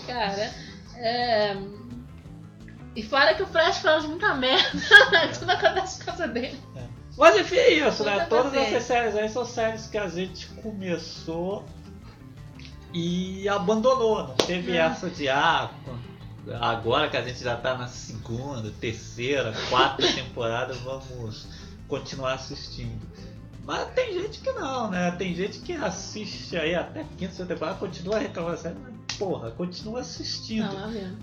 Cara, é. E fora que o Flash faz muita merda, <laughs> tudo acontece por causa dele. Mas enfim, é isso, né? Todas essas séries aí são séries que a gente começou e abandonou. Não teve essa de ah, agora que a gente já tá na segunda, terceira, quarta <laughs> temporada, vamos continuar assistindo. Mas tem gente que não, né? Tem gente que assiste aí até quinta temporada, continua reclamando mas porra, continua assistindo. Não, é mesmo.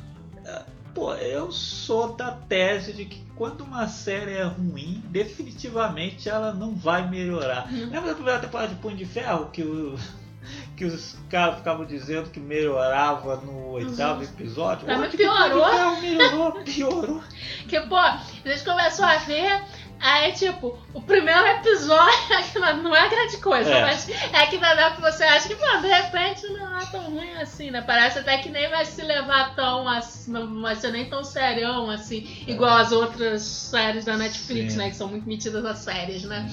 Pô, eu sou da tese de que quando uma série é ruim, definitivamente ela não vai melhorar. Uhum. Lembra da primeira temporada de Punho de Ferro que, o- <laughs> que os caras ficavam dizendo que melhorava no oitavo episódio? Que Punho de piorou. Ferro melhorou, <laughs> piorou. Que, pô, a gente começou a ver, aí, tipo, o primeiro episódio <laughs> é que não é grande coisa, É. mas é que não dá pra você acha que, pô, de repente não é tão ruim assim, né? Parece até que nem vai se levar tão assim, não vai ser nem tão serião assim, igual as outras séries da Netflix, Sim. né? Que são muito metidas as séries, né?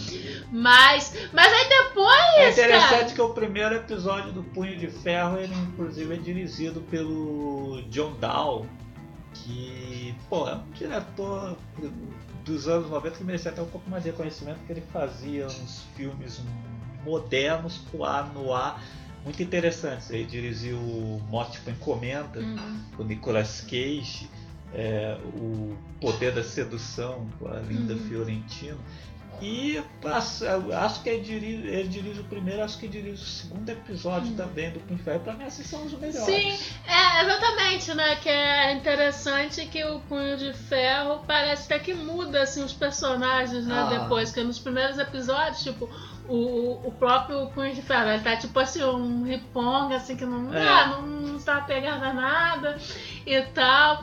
Mas, mas aí depois, É interessante cara. que o primeiro episódio do Punho de Ferro, ele inclusive é dirigido pelo John Dow, que, pô, é um diretor dos anos 90 que merecia até um pouco mais de reconhecimento, porque ele fazia uns filmes modernos pro ar no ar, muito interessantes. Ele dirigiu Morte por Encomenda, Uhum. com Nicolas Cage, é, o Poder da Sedução, com a Linda Uhum. Fiorentino. E acho, acho que ele dirige, ele dirige o primeiro, acho que dirige o segundo episódio também do Punho de Ferro. Pra mim, esses são os melhores. Sim, é, exatamente, né? Que é interessante que o Punho de Ferro parece até que muda assim, os personagens, né? Ah. Depois, que nos primeiros episódios, tipo, o, o próprio Punho de Ferro, ele tá tipo assim, um riponga, assim, que não, É. ah, não, não tá pegando nada e tal.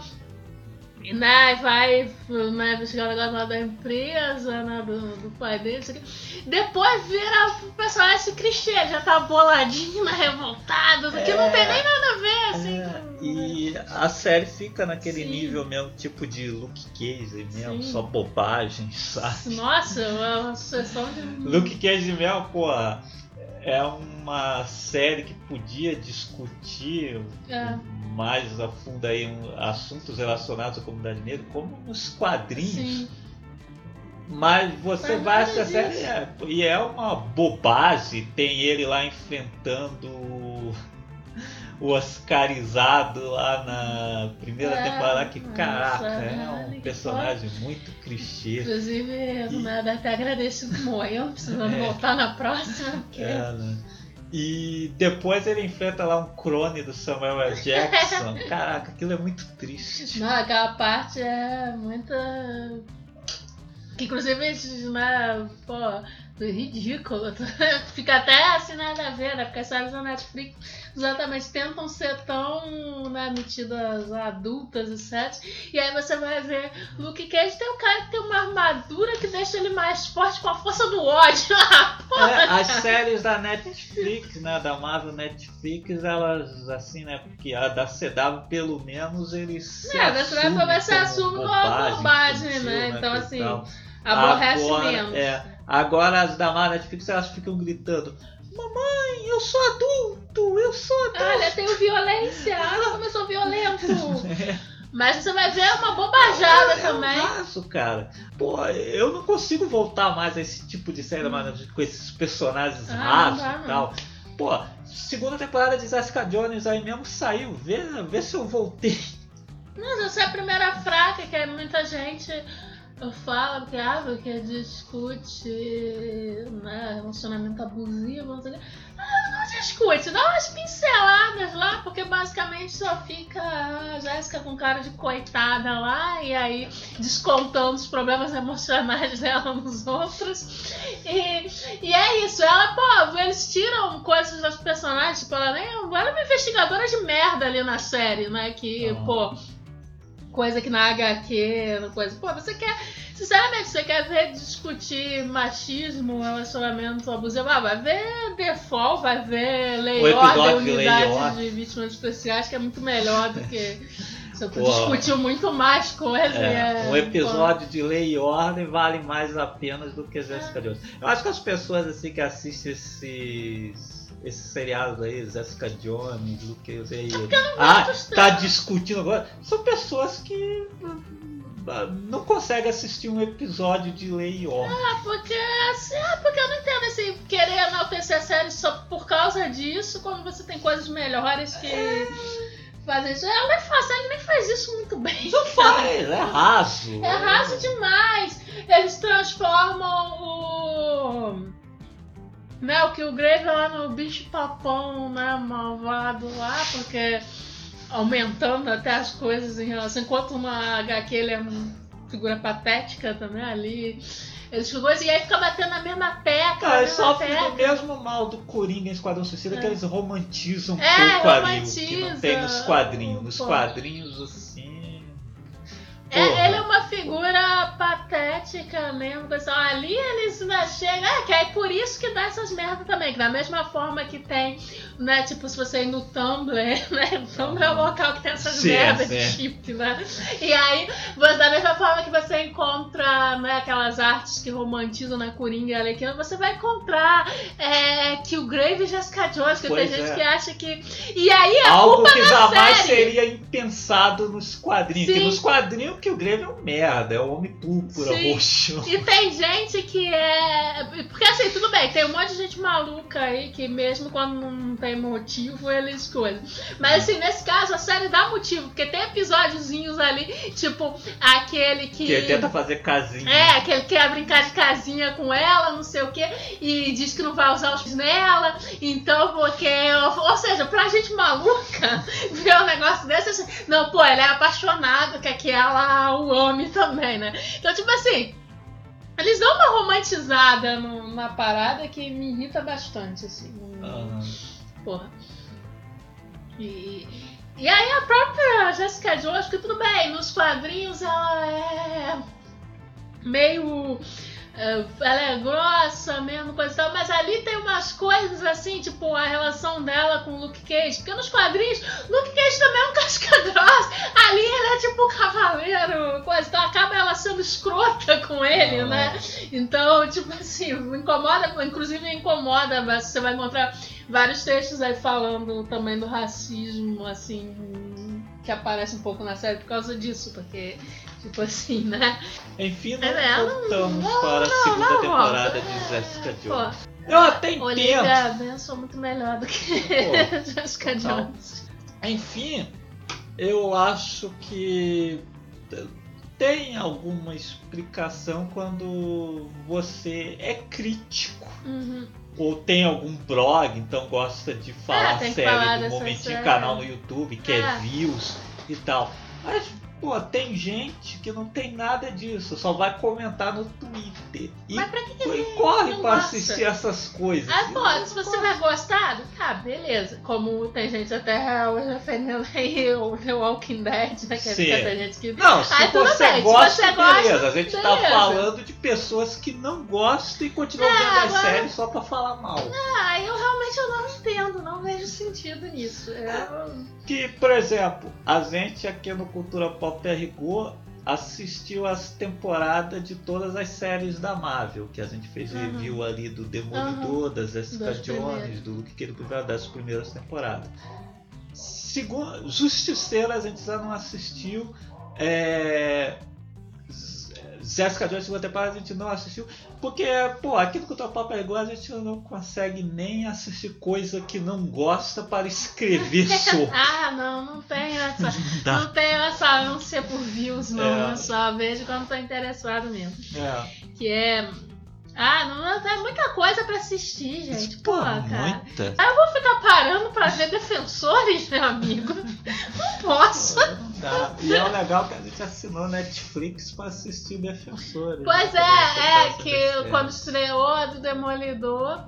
E, né, vai né, investigar o negócio lá da empresa, né, do, do pai dele, isso aqui. Depois vira o personagem esse clichê, já tá boladinho, né, revoltado, que não tem nem nada a ver, assim. É, e a série fica naquele Sim. nível mesmo, tipo de Luke Cage mesmo, Sim. só bobagem, sabe? Nossa, uma sucessão de. <laughs> Luke Cage mesmo, pô, é uma série que podia discutir É. mais a fundo aí um- assuntos relacionados à comunidade negra, como nos quadrinhos. Sim. Mas você Mas vai nada essa série é, e é uma bobagem. Tem ele lá enfrentando o- o Oscarizado lá na primeira É, temporada. Que nossa, caraca, é né, um personagem muito clichê. Inclusive, do nada até agradeço que morreu, precisando É. voltar na próxima, porque. É, né? E depois ele enfrenta lá um clone do Samuel L. Jackson. <laughs> Caraca, aquilo é muito triste. Não, aquela parte é muita. Que inclusive, né, pô, ridículo. <laughs> Fica até assim nada a ver, né? Porque as séries da Netflix exatamente tentam ser tão né, metidas adultas e sets. E aí você vai ver Luke Cage tem um cara que tem uma armadura que deixa ele mais forte com a força do ódio. <laughs> É, as séries da Netflix, né, da Marvel Netflix, elas assim, né, porque a da CW pelo menos eles Não, da CW se como assume como uma bobagem, infantil, né? Então, assim. Aborrece agora, menos. É, agora as da Netflix elas ficam gritando: Mamãe, eu sou adulto, eu sou adulto. Olha, tem violência. Olha como eu sou violento. <laughs> Mas você vai ver uma bobajada é, também. É um cara. Pô, eu não consigo voltar mais a esse tipo de série Netflix com esses personagens Ah, não rasos dá, e não. tal. Pô, segunda temporada de Jessica Jones aí mesmo saiu. Vê, vê se eu voltei. Mas essa é a primeira fraca que muita gente fala que, ah, porque discute né, relacionamento abusivo, não sei. Ah, não discute, dá umas pinceladas lá, porque basicamente só fica a Jéssica com cara de coitada lá, e aí descontando os problemas emocionais <laughs> dela nos outros. E, e é isso, ela, pô, eles tiram coisas das personagens, tipo, ela nem. Ela é uma investigadora de merda ali na série, né? Que, pô coisa que na HQ, no coisa. Pô, você quer. Sinceramente, você quer ver discutir machismo, relacionamento abusivo? Ah, vai ver Fall, vai ver Lei Ordem, Unidade de Vítimas Especiais, que é muito melhor do que. <laughs> Você Pô. discutiu muito mais coisa. e É, é, um episódio de Lei e Ordem vale mais a pena do que Jessica Jones. Eu acho que as pessoas assim que assistem esses. Esses seriados aí, Jessica Jones, do que eu sei. Ah, tá discutindo agora. São pessoas que ah, não conseguem assistir um episódio de Lei e Ordem. Ah, porque, assim, ah, porque eu não entendo esse querer enaltecer a série só por causa disso, quando você tem coisas melhores que fazem isso. Ela nem faz, ele nem faz isso muito bem. Faz, é raso. É raso demais. Eles transformam o. Né, o que o Grave lá no bicho papão, né, malvado lá, porque aumentando até as coisas em relação. Enquanto na HQ ele é uma figura patética também ali. Eles ficam e aí fica batendo na mesma tecla. Cara, na eles mesma sofrem tecla. do mesmo mal do Coringa em Esquadrão Suicida, que É. eles romantizam um É, pouco ali, que não tem nos quadrinhos. Nos Pô. quadrinhos, assim... É, ele é uma figura patética mesmo. Pessoal. Ali eles ainda chegam. É, que é por isso que dá essas merdas também. Que da mesma forma que tem, né? Tipo, se você ir no Tumblr, <laughs> né? O Tumblr é o local que tem essas Sim, merdas sim. de chip, né? E aí, você- da mesma forma que você encontra né, aquelas artes que romantizam na Coringa e Arlequina, você vai encontrar é, que o Grave e Jessica Jones, que Pois tem gente é. que acha que. E aí a Algo culpa que jamais série. seria impensado nos quadrinhos. Sim. Porque nos quadrinhos, que o Grave é um merda, é o homem púrpura, Sim. roxo. E tem gente que é. Porque assim, tudo bem, tem um monte de gente maluca aí que mesmo quando não tem motivo, eles coisam. Mas assim, nesse caso, a série dá motivo, porque tem episódiozinhos ali, tipo, aquele que. Que tenta fazer casinha. É, aquele que quer brincar de casinha com ela, não sei o que, e diz que não vai usar os nela, então porque. Ou, seja, pra gente maluca <laughs> ver um negócio desse, assim, não, pô, ele é apaixonado, quer que ela o ame também, né? Então, tipo assim. Eles dão uma romantizada na parada que me irrita bastante, assim. Aham. Porra. E, e aí a própria Jessica Jones, que tudo bem, nos quadrinhos ela é meio. É, Ela é grossa mesmo, coisa e tal, mas ali tem umas coisas assim, tipo a relação dela com o Luke Cage. Porque nos quadrinhos, Luke Cage também é um <laughs> casca grossa. Ali ele é tipo um cavaleiro, coisa e tal. Acaba ela sendo escrota com ele, Ah. né? Então, tipo assim, me incomoda, inclusive me incomoda, mas você vai encontrar vários textos aí falando também do racismo, assim, que aparece um pouco na série por causa disso, porque, tipo assim, né? Enfim, não É, não- voltamos não- para a não- segunda não temporada de Jessica Pô, Jones. Eu até entendo. Olivia Benson muito melhor do que Pô, <laughs> Jessica total. Jones. Enfim, eu acho que tem alguma explicação quando você é crítico. Uhum. Ou tem algum blog, então gosta de falar É, que falar do momentinho, série. canal no YouTube, quer É. views e tal. Mas, pô, tem gente que não tem nada disso, só vai comentar no Twitter. E, Mas pra que que e corre pra gosta? assistir essas coisas. Ah, pô, se você gosto. vai gostar, tá, beleza. Como tem gente até hoje defendendo aí o The Walking Dead, né? Que tem gente que. Não, se você bem, se gosta, você gosta, beleza. A gente tá beleza. falando de pessoas que não gostam e continuam É, vendo as agora- séries só pra falar mal. Ah, eu realmente eu não entendo, não vejo sentido nisso. Eu... Que, por exemplo, a gente aqui no Cultura Pop a Rigor assistiu as temporadas de todas as séries da Marvel, que a gente fez Uhum. review ali do Demolidor, da Jessica Das Jones, primeiras. do Luke Cage, das primeiras temporadas. Segundo, Justiceiro a gente já não assistiu. É... Jessica Jones, segunda temporada, a gente não assistiu. Porque, pô, aqui no Cultura a Rigor a gente não consegue nem assistir coisa que não gosta para escrever <laughs> sobre. Ah, não, não tem essa. Não. Não tem essa ânsia por views, não. É. Eu só vejo quando tô interessado mesmo. É. Que é. Ah, não, não tem muita coisa pra assistir, gente. Pô, cara. muita. Eu vou ficar parando pra ver defensores, meu amigo. Não posso. Não dá. E é o legal que a gente assinou Netflix pra assistir Defensores. Pois né? é, é que quando estreou a do Demolidor,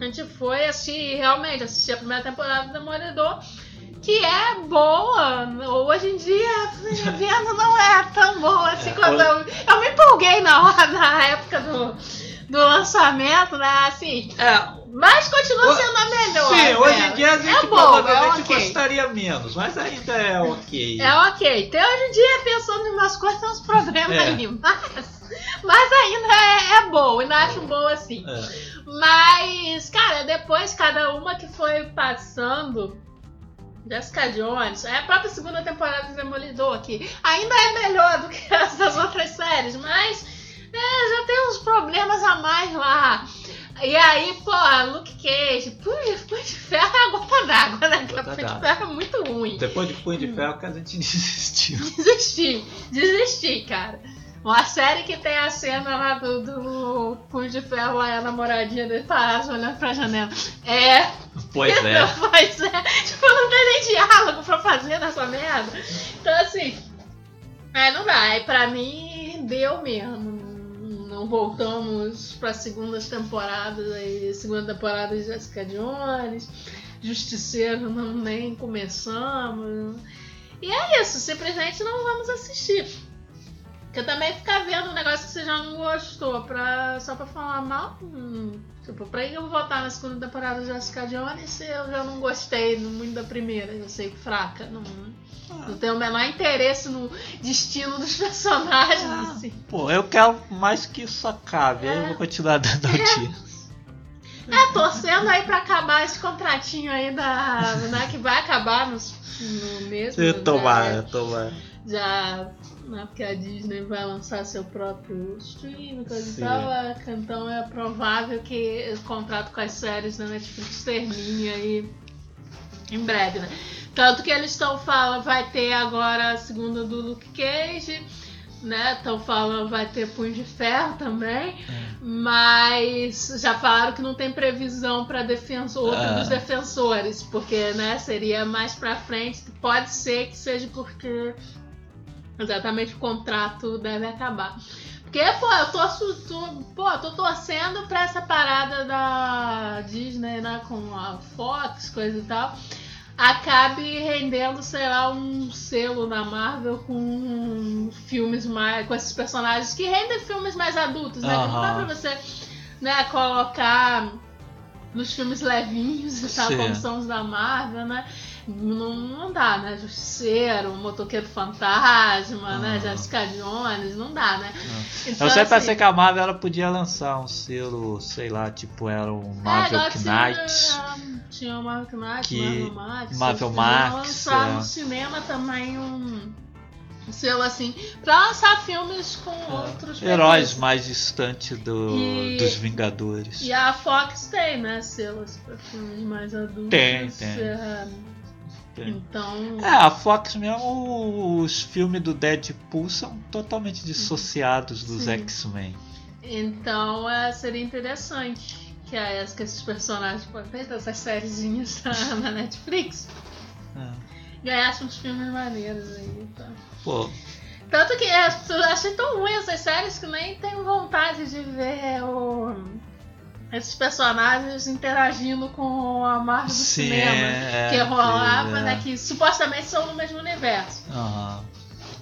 a gente foi assistir, realmente, assistir a primeira temporada do Demolidor, que é boa. Hoje em dia, vendo, não é tão boa assim É, quando hoje- eu, eu me empolguei na hora, na época do, do lançamento, né? Assim, É, mas continua sendo a melhor. sim, hoje dela. em dia a gente é boa, provavelmente é ok. gostaria menos, mas ainda é ok. É ok. Tem hoje em dia pensando em umas coisas, tem uns problemas É. ali. Mas, mas ainda é, é boa, ainda acho boa assim. É. Mas, cara, depois cada uma que foi passando. Jessica Jones, é a própria segunda temporada do Demolidor aqui. Ainda é melhor do que <laughs> as das outras séries, mas é, já tem uns problemas a mais lá. E aí, pô, Luke Cage, Punho de Ferro é a gota d'água, né? Porque Punho de. Ferro é muito ruim. Depois de Punho Hum. de Ferro que a gente <laughs> desistiu. Desisti, desisti, cara. Uma série que tem a cena lá do, do Punho de Ferro, lá, a namoradinha dele parada olhando pra janela. É, Pois é. <laughs> pois é. Tipo, não tem nem diálogo pra fazer nessa merda. Então, assim, é, não dá. Aí, pra mim, deu mesmo. Não voltamos pra segundas temporadas aí. Segunda temporada de Jessica Jones. Justiceiro, não nem começamos. E é isso, simplesmente não vamos assistir. Porque também ficar vendo um negócio que você já não gostou pra, só pra falar mal. hum, tipo, pra que eu vou voltar na segunda temporada de Jessica Jones se eu já não gostei muito da primeira? Eu sei fraca. Não, não tenho o menor interesse no destino dos <laughs> personagens. Ah, assim. Pô, eu quero mais que isso acabe, aí eu vou continuar dando audiência. É, torcendo aí pra acabar esse contratinho aí da. Né, que vai acabar nos, no mesmo. Eu Tomara, tomara. Já né, porque a Disney vai lançar seu próprio stream, coisa Sim. e tal, é, então é provável que o contrato com as séries da Netflix termine aí em breve, né? Tanto que eles estão falando, vai ter agora a segunda do Luke Cage, né? Estão falando, vai ter Punho de Ferro também, mas já falaram que não tem previsão para defensor, outro Ah. dos defensores, porque, né, seria mais pra frente, pode ser que seja porque Exatamente, o contrato deve acabar. Porque, pô, eu torço, tô, pô, tô torcendo pra essa parada da Disney, né, com a Fox, coisa e tal, acabe rendendo, sei lá, um selo na Marvel com filmes mais. com esses personagens que rendem filmes mais adultos, né? Que não dá pra você, né, colocar nos filmes levinhos e tal, Sim. como são os da Marvel, né? Não, não dá, né? Justiceiro, Motoqueiro Fantasma, né? Aham. Jessica Jones, não dá, né? Eu sempre pensei assim, que a Marvel ela podia lançar um selo, sei lá, tipo, era um Marvel é, igual tinha, Knight. Tinha o Marvel Knight, Que- Marvel Max. Marvel podiam Max, lançar é. no cinema também um selo assim, pra lançar filmes com outros É, Heróis perfis. mais distantes do, E- dos Vingadores. E a Fox tem, né? Selos pra filmes mais adultos. Tem, tem. é. Então. É, a Fox mesmo, os filmes do Deadpool são totalmente dissociados dos. X-Men. Então é, seria interessante que, a- que esses personagens, por exemplo, essas sériezinhas da- na Netflix, É. ganhassem uns filmes maneiros aí. Tá? Pô, Tanto que é, eu achei tão ruim essas séries que nem tenho vontade de ver o- esses personagens interagindo com a Marvel do sim, cinema. é, que rolava, é. né? Que supostamente são no mesmo universo. Aham,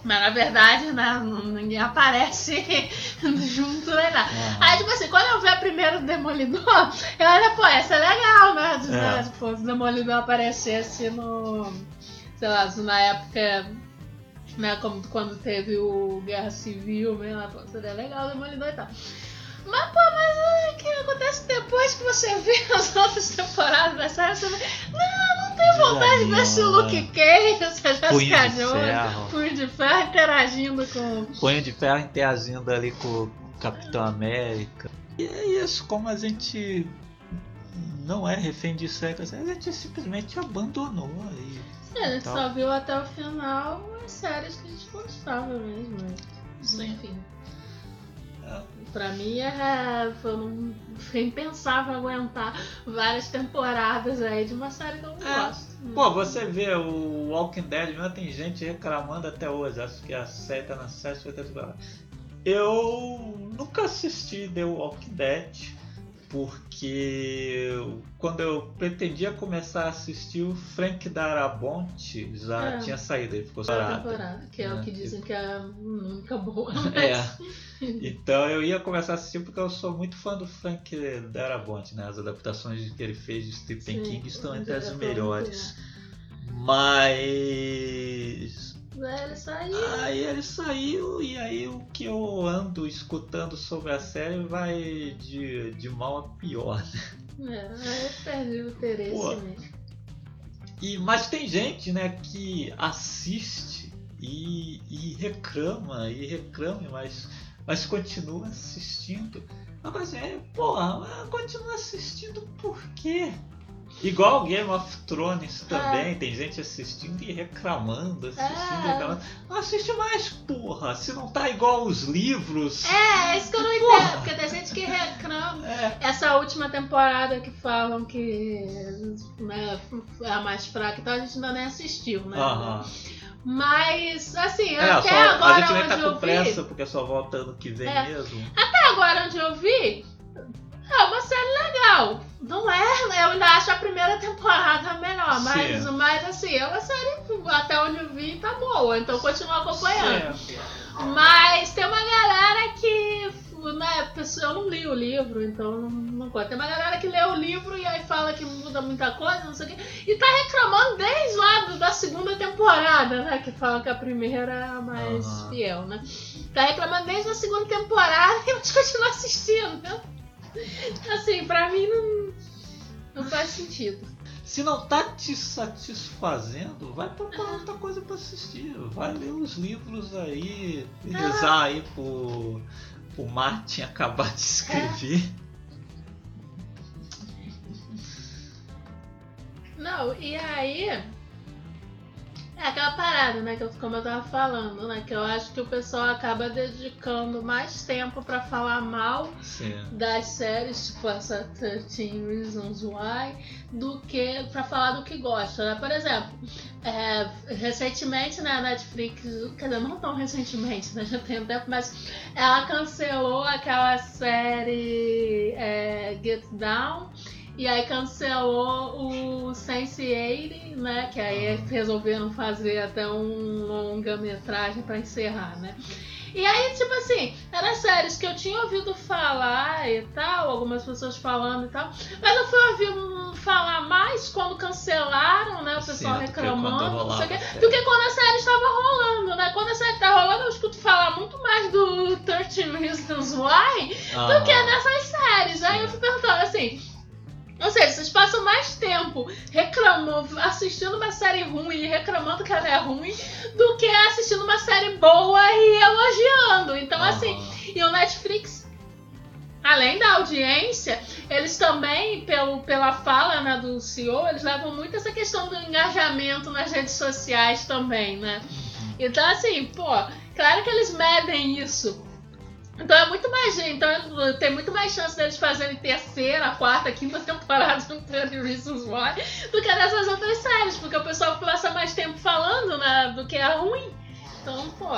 Mas na verdade, né? Ninguém aparece <laughs> junto nem nada. aham. Aí, tipo assim, quando eu vi a primeira do Demolidor, eu olha, pô, essa é legal, né? De, É. né, Tipo, o Demolidor aparecesse no. Sei lá, na época. Né, como quando teve o Guerra Civil, né? Pô, seria legal o Demolidor e tal. Mas, pô, mas o que acontece depois que você vê <laughs> as outras temporadas da série? Você vê, não, não tenho vontade de ver esse Luke? Cage, essa Jessica Jones. Punho de Ferro interagindo com. Punho de Ferro interagindo ali com o Capitão América. E é isso, como a gente não é refém de séries, a gente simplesmente abandonou aí. É, a gente só viu até o final as séries que a gente gostava mesmo. né? Sim. Enfim. Pra mim é. Foi um, foi impensável aguentar várias temporadas aí de uma série que eu não É. gosto. Pô, você vê o Walking Dead, mesmo tem gente reclamando até hoje. Acho que a série tá na sétima temporada. Eu nunca assisti The Walking Dead porque quando eu pretendia começar a assistir, o Frank Darabont já É. tinha saído, ele ficou Toda parado. que é, É. o que dizem que é a única boa. <laughs> É. Então eu ia começar a assistir porque eu sou muito fã do Frank Darabont, né? As adaptações que ele fez de Stephen Sim, King estão entre as é melhores. Mas É, ele saiu. aí ele saiu e aí o que eu ando escutando sobre a série vai de, de mal a pior. né? É, eu perdi o interesse Pô. mesmo. E, mas tem gente né, que assiste e, e reclama, e reclama, mas, mas continua assistindo. Assim, é, porra, mas continua assistindo por quê? Igual Game of Thrones também, tem gente assistindo e reclamando, assistindo e É. reclamando. Não assiste mais, porra, se não tá igual os livros. É, é isso que eu não entendo, porque tem gente que reclama. É, Essa última temporada que falam que né, é a mais fraca, então a gente ainda nem assistiu, né? aham. Mas, assim, É, até só- agora a gente nem onde tá com vi. pressa, porque só volta ano que vem É. mesmo. Até agora onde eu vi, é uma série legal. Não é, eu ainda acho a primeira temporada melhor, mas, mas assim, é uma série até onde eu vi tá boa, então eu continuo acompanhando. Certo. Mas tem uma galera que. Né, eu não li o livro, então não, não conta. Tem uma galera que lê o livro e aí fala que muda muita coisa, não sei o quê. E tá reclamando desde lá da segunda temporada, né? Que fala que a primeira é a mais Aham. fiel, né? Tá reclamando desde a segunda temporada <laughs> e a gente continua assistindo, né? <laughs> Assim, pra mim não, não faz sentido. Se não tá te satisfazendo, vai procurar outra coisa pra assistir. Vai ler os livros aí, rezar aí pro, pro Martin acabar de escrever. Não, e aí. É aquela parada, né? Que eu, como eu tava falando, né? Que eu acho que o pessoal acaba dedicando mais tempo pra falar mal Sim. das séries, tipo essa 13 Reasons Why, do que pra falar do que gosta, né? Por exemplo, é, recentemente na Netflix, quer dizer, não tão recentemente, né? Já tem um tempo, mas ela cancelou aquela série é, Get Down. E aí cancelou o Sense8, né? Que aí resolveram fazer até um longa-metragem pra encerrar, né? E aí, tipo assim, eram séries que eu tinha ouvido falar e tal, algumas pessoas falando e tal, mas eu fui ouvir falar mais quando cancelaram, né? O pessoal Sim, reclamando, não sei o quê, série. do que quando a série estava rolando, né? Quando a série tá rolando, eu escuto falar muito mais do 13 Reasons Why do que nessas séries. Aí eu fui perguntando assim. Ou seja, vocês passam mais tempo reclamando, assistindo uma série ruim e reclamando que ela é ruim, do que assistindo uma série boa e elogiando. Então, assim, e o Netflix, além da audiência, eles também, pelo, pela fala né, do CEO, eles levam muito essa questão do engajamento nas redes sociais também, né? Então, assim, pô, claro que eles medem isso. Então é muito mais gente, então tem muito mais chance deles fazerem terceira, quarta, quinta temporada do 30 Reasons Why do que nessas outras séries, porque o pessoal passa mais tempo falando né, do que é ruim. Então, pô.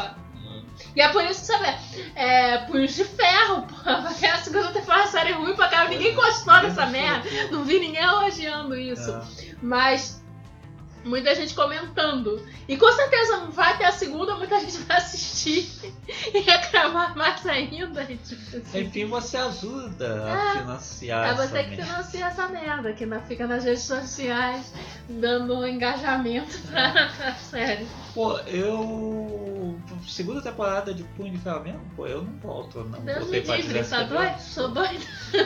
E é por isso que, sabe, é Punhos de Ferro, pô, porque a segunda temporada da série ruim pra caramba, ninguém gostou dessa merda. Não vi ninguém elogiando isso. É. Mas muita gente comentando. E com certeza vai ter a segunda, muita gente vai assistir <laughs> e reclamar mais ainda. Tipo assim. Enfim, você ajuda a É. financiar É você que financia essa merda, que fica nas redes sociais dando um engajamento <laughs> pra, pra série. Pô, eu. Segunda temporada de Punho de Ferro mesmo, pô, eu não volto, não Deus me livre, tá doido? Sou doido.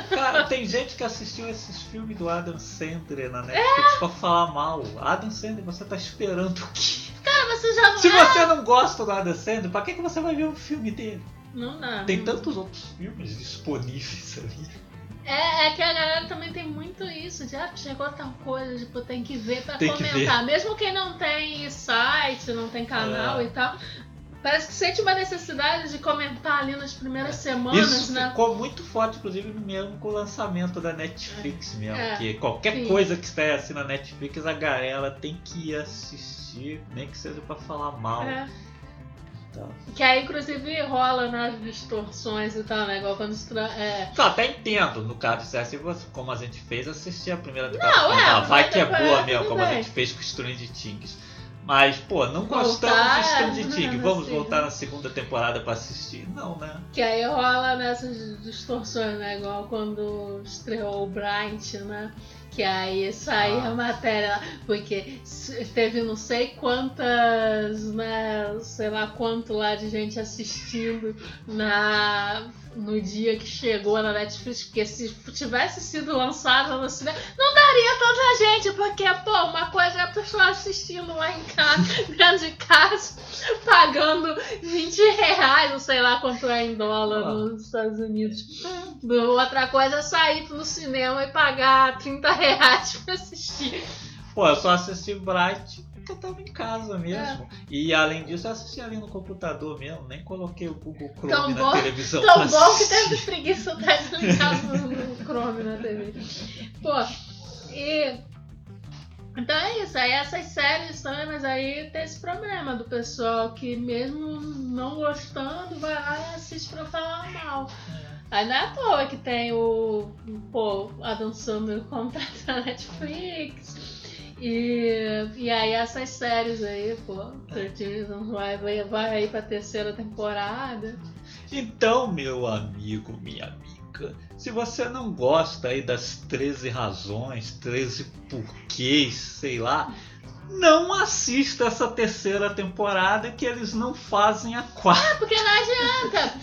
Cara, tem gente que assistiu esses filmes do Adam Sandler na Netflix É. pra falar mal. Adam Sandler, você tá esperando o quê? Cara, você já Se você não gosta do Adam Sandler, pra que, que você vai ver um filme dele? Não dá. Tem tantos outros filmes disponíveis ali. É, é que a galera também tem muito isso, de ah, chegou tal coisa, tipo, tem que ver pra Tem que comentar. Mesmo quem não tem site, não tem canal É. e tal, parece que sente uma necessidade de comentar ali nas primeiras semanas, Isso né? ficou muito forte, inclusive, mesmo com o lançamento da Netflix mesmo. É. Que qualquer Sim. coisa que esteja assim na Netflix, a galera tem que ir assistir, nem que seja pra falar mal. É. Tá. Que aí, inclusive, rola nas distorções e tal, né? Igual quando é, Eu até entendo, no caso, se assim, você- como a gente fez, assistir a primeira temporada. Não, é, vai que é depois boa é, mesmo, como a gente fez com Strange Things. Mas, pô, não Voltar, gostamos de não, Vamos voltar na segunda temporada pra assistir? Não, né? Que aí rola nessas distorções, né? Igual quando estreou o Bryant, né? Que aí saiu Ah. a matéria porque teve não sei quantas, né? Sei lá quanto lá de gente assistindo na, no dia que chegou na Netflix, porque se tivesse sido lançado no cinema, não daria tanta gente, porque, pô, uma coisa é a pessoa assistindo lá em casa, <laughs> dentro de casa, pagando 20 reais, não sei lá quanto é em dólar Ah. nos Estados Unidos. Outra coisa é sair no cinema e pagar 30 reais pra assistir. Pô, eu só assisti Bright porque eu tava em casa mesmo. É. E além disso, eu assisti ali no computador mesmo. Nem coloquei o Google Chrome Tão na bom- televisão. Tão pra bom que teve preguiça de ligar no, no <laughs> Chrome na TV. Pô, e. Então é isso, aí essas séries também, mas aí tem esse problema do pessoal que mesmo não gostando vai lá e assiste pra falar mal. Aí não é à toa que tem o pô, Adam Sandler <laughs> contrato na Netflix. E, e aí essas séries aí, pô, 13 Reasons Why vai, vai aí pra terceira temporada. Então, meu amigo, minha amiga, se você não gosta aí das 13 razões, 13 porquês, sei lá, não assista essa terceira temporada que eles não fazem a quarta. Porque não adianta.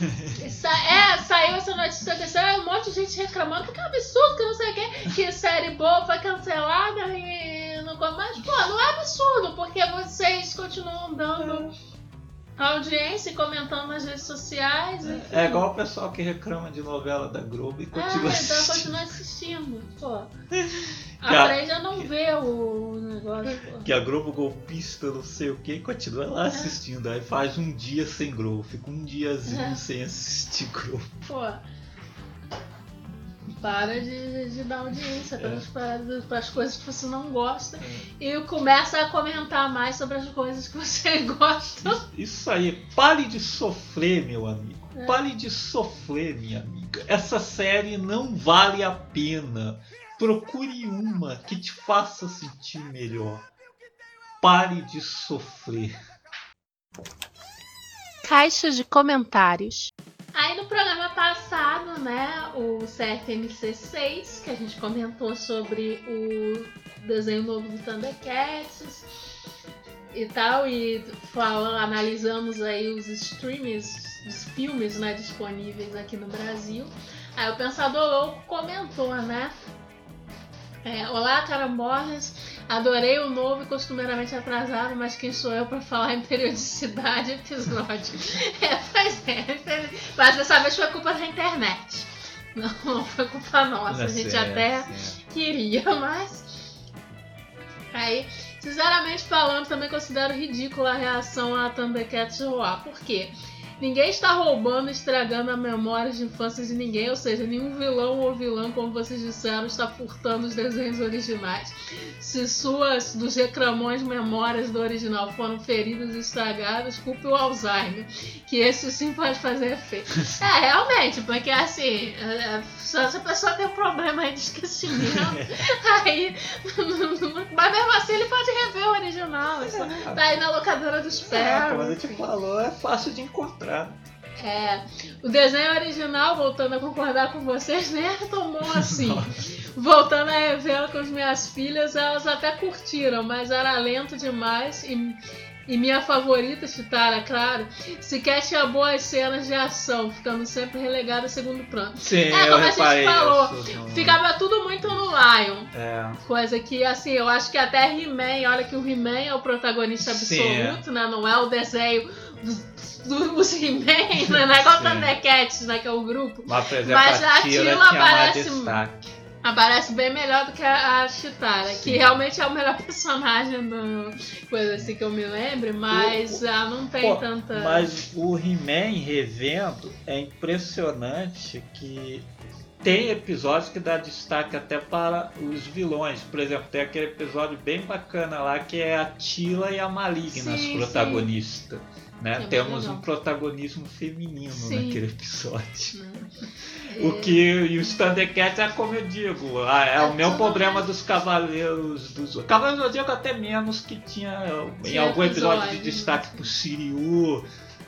É, saiu essa notícia terceira, um monte de gente reclamando, porque é um absurdo, que não sei o quê, que série boa foi cancelada e Mas, pô, não é absurdo, porque vocês continuam dando audiência e comentando nas redes sociais. enfim. É igual o pessoal que reclama de novela da Globo e É, continua então assistindo. continua assistindo. Pô. <laughs> A- Aprende a não ver o negócio. Pô. Que a Globo golpista, não sei o que, continua lá assistindo. Aí faz um dia sem Globo, fica um diazinho É. sem assistir Globo. Pô. Para de, de dar audiência É. para as coisas que você não gosta e começa a comentar mais sobre as coisas que você <laughs> gosta. Isso, isso aí, pare de sofrer, meu amigo. É. Pare de sofrer, minha amiga. Essa série não vale a pena. Procure uma que te faça sentir melhor. Pare de sofrer. Caixa de comentários. Aí no programa passado, né, o CFMC 6, que a gente comentou sobre o desenho novo do Thundercats e tal, e falando, analisamos aí os streams, os filmes né, disponíveis aqui no Brasil. Aí o Pensador Louco comentou, né? É, Olá, carambolas. Adorei o novo e costumeiramente atrasado, mas quem sou eu pra falar em periodicidade e episódio? <laughs> É, pois é. Mas dessa vez foi culpa da internet. <laughs> Não, foi culpa nossa. A gente Certo, até certo. queria, mas. Aí, sinceramente falando, também considero ridícula a reação a Thundercats rolar. Por quê? Ninguém está roubando, estragando a memória de infância de ninguém, ou seja, nenhum vilão ou vilã, como vocês disseram, está furtando os desenhos originais. Se suas dos reclamões memórias do original foram feridas e estragadas, culpe o Alzheimer, que esse sim pode fazer efeito. <laughs> É, realmente, porque assim, é, é, só se a pessoa tem um problema aí de esquecimento, <laughs> aí. <laughs> Mas mesmo assim ele pode rever o original. é só- Tá aí na locadora dos É, pés. como a gente falou, é fácil de encontrar. É, o desenho original, voltando a concordar com vocês, nem é tão bom assim. Voltando a revê-lo com as minhas filhas, elas até curtiram, mas era lento demais e, e minha favorita, Chitara, claro, sequer tinha boas cenas de ação, ficando sempre relegada a segundo plano. Sim, É, como a gente falou, isso Ficava tudo muito no Lion. É, Coisa que, assim, eu acho que até He-Man, olha que o He-Man é o protagonista Sim, absoluto, né? Não é o desenho dos dos He-Man, né? Não é igual o Sim. Thundercats, né? Que é o grupo. mas por exemplo, Mas a a Tila Tila tinha mais parece- destaque. Aparece bem melhor do que a, a Chitara, Sim. que realmente é o melhor <laughs> personagem do. Coisa assim que eu me lembre, mas ela não tem Pô, tanta. Mas o He-Man revendo é impressionante que tem episódios que dá destaque até para os vilões. Por exemplo, tem aquele episódio bem bacana lá que é a Tila e a Maligna, as Sim, protagonistas. Né? É Temos legal. um protagonismo feminino Sim. naquele episódio. né? <laughs> O É, que e os Thundercats é como eu digo, ah, é, É o meu problema mais- dos Cavaleiros dos Cavaleiros do Zodíaco até menos que tinha em Tinha algum episódio de destaque pro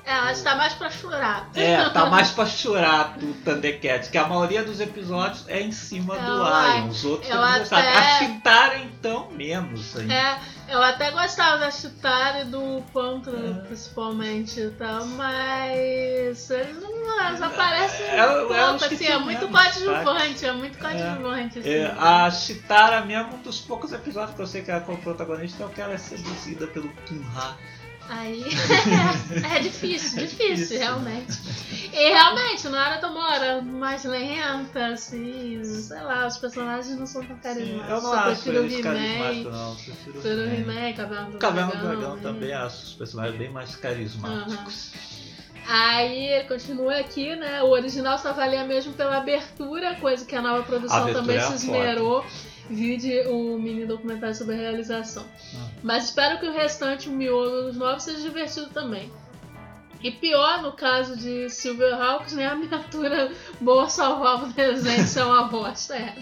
Ela está mais pra chorar. É, tá <laughs> mais pra chorar do Thundercats, que a maioria dos episódios é em cima do Eu Lion. Os outros eu até- A Chitara, então, menos ainda. É, eu até gostava da Chitara e do Pantro, É. principalmente e tal, mas eles não eles aparecem É, é, é que assim, é muito coadjuvante, é muito coadjuvante, assim. É, a Chitara mesmo, um dos poucos episódios que eu sei que ela como protagonista é o que ela é seduzida pelo Tunha. Aí <laughs> é, difícil, É difícil, difícil, né? realmente. E realmente, na hora uma hora mais lenta, assim, sei lá, os personagens não são tão carismáticos. Eu não Só acho eles carismáticos, não. Prefiro o He-Man. Caverna do Caverna do Dragão, Dragão né? também acho os personagens bem mais carismáticos. Aí ele continua aqui, né? O original só valia mesmo pela abertura, coisa que a nova produção A também é se foda. Vide o mini documentário sobre a realização. Ah. Mas espero que o restante, o miolo dos novos, seja divertido também. E pior, no caso de Silverhawks, nem a miniatura boa salvava o desenho de ser uma bosta. É,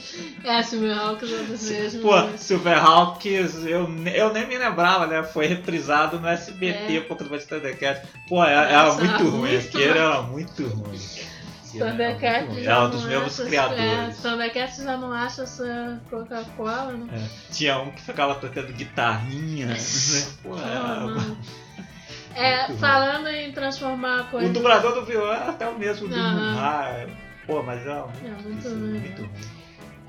é Silverhawks é dos mesmos. Pô, Silverhawks, eu, eu nem me lembrava, né? Foi reprisado no SBT, É. pouco depois de Thundercats. Pô, era, era Nossa, muito era ruim, muito aquele era muito ruim. Né? Thundercats É, já é um não dos mesmos criadores. É, Thundercats já não acha essa Coca-Cola, né? É, Tinha um que ficava tocando guitarrinha. né? <laughs> Pô, <laughs> é. É, falando em transformar a coisa. O dublador do violão é até o mesmo do. Murray. Pô, mas é muito, É, muito difícil, ruim. muito ruim.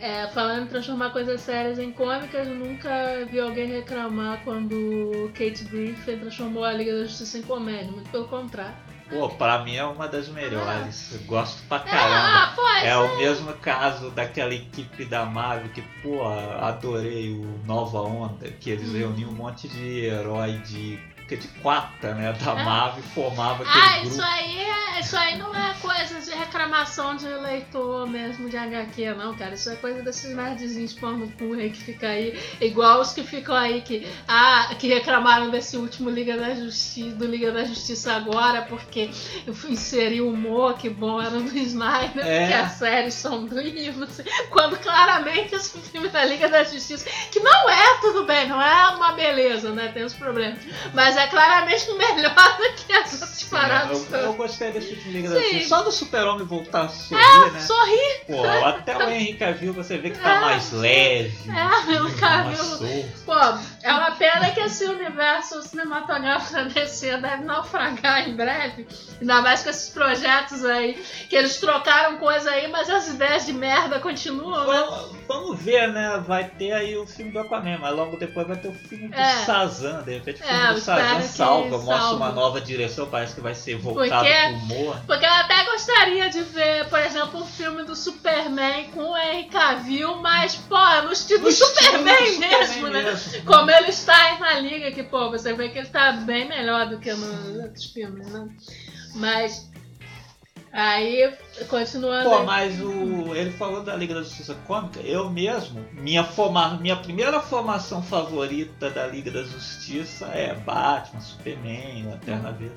É, falando em transformar coisas sérias em cômicas, eu nunca vi alguém reclamar quando Kate Griffin transformou a Liga da Justiça em comédia, muito pelo contrário. Pô, pra mim é uma das melhores. Eu gosto pra É, caramba. ah, É o mesmo caso daquela equipe da Marvel que, pô, adorei o Nova Onda, que eles Hum. reuniam um monte de herói de, que de quatro, né, da É. Formava aquele Ah, grupo. isso aí, é, isso aí não é coisa de reclamação de leitor mesmo de HQ, não, cara. Isso é coisa desses nerdzinhos pão no cu aí que fica aí, igual os que ficam aí que, ah, que reclamaram desse último Liga da Justiça, do Liga da Justiça agora, porque eu fui inserir o humor, que bom era do Snyder, É. porque as séries são do livro, quando claramente esse filme da Liga da Justiça, que não é tudo bem, não é uma beleza, né? Tem os problemas. Mas é claramente melhor do que as outras Sim, paradas. eu, eu gostei desse último Liga da. Justiça. Só do Super-Homem voltar a sorrir, né? Sorri! Pô, até o Henry Cavill você vê que tá É. mais leve. É, o mais Cavill. solto. Pô, é uma pena que esse universo cinematográfico da DC deve naufragar em breve. Ainda mais com esses projetos aí, que eles trocaram coisa aí, mas as ideias de merda continuam, né? Vamos, vamos ver, né? Vai ter aí o filme do Aquaman, mas logo depois vai ter o filme do É. Shazam. De repente o É, filme eu do espero Shazam que salva, mostra salve. uma nova direção, parece que vai ser voltado Porque- pro humor. Porque eu até gostaria de ver, por exemplo, um filme do Superman com o Henry Cavill, mas, pô, no estilo do No estilo Superman mesmo, né? mesmo. Como ele está aí na liga, que, pô, você vê que ele tá bem melhor do que nos outros filmes, né? Mas. Aí, continuando. Pô, mas o, ele falou da Liga da Justiça Cômica, eu mesmo, minha, forma, minha primeira formação favorita da Liga da Justiça é Batman, Superman, Lanterna Uhum. Verde.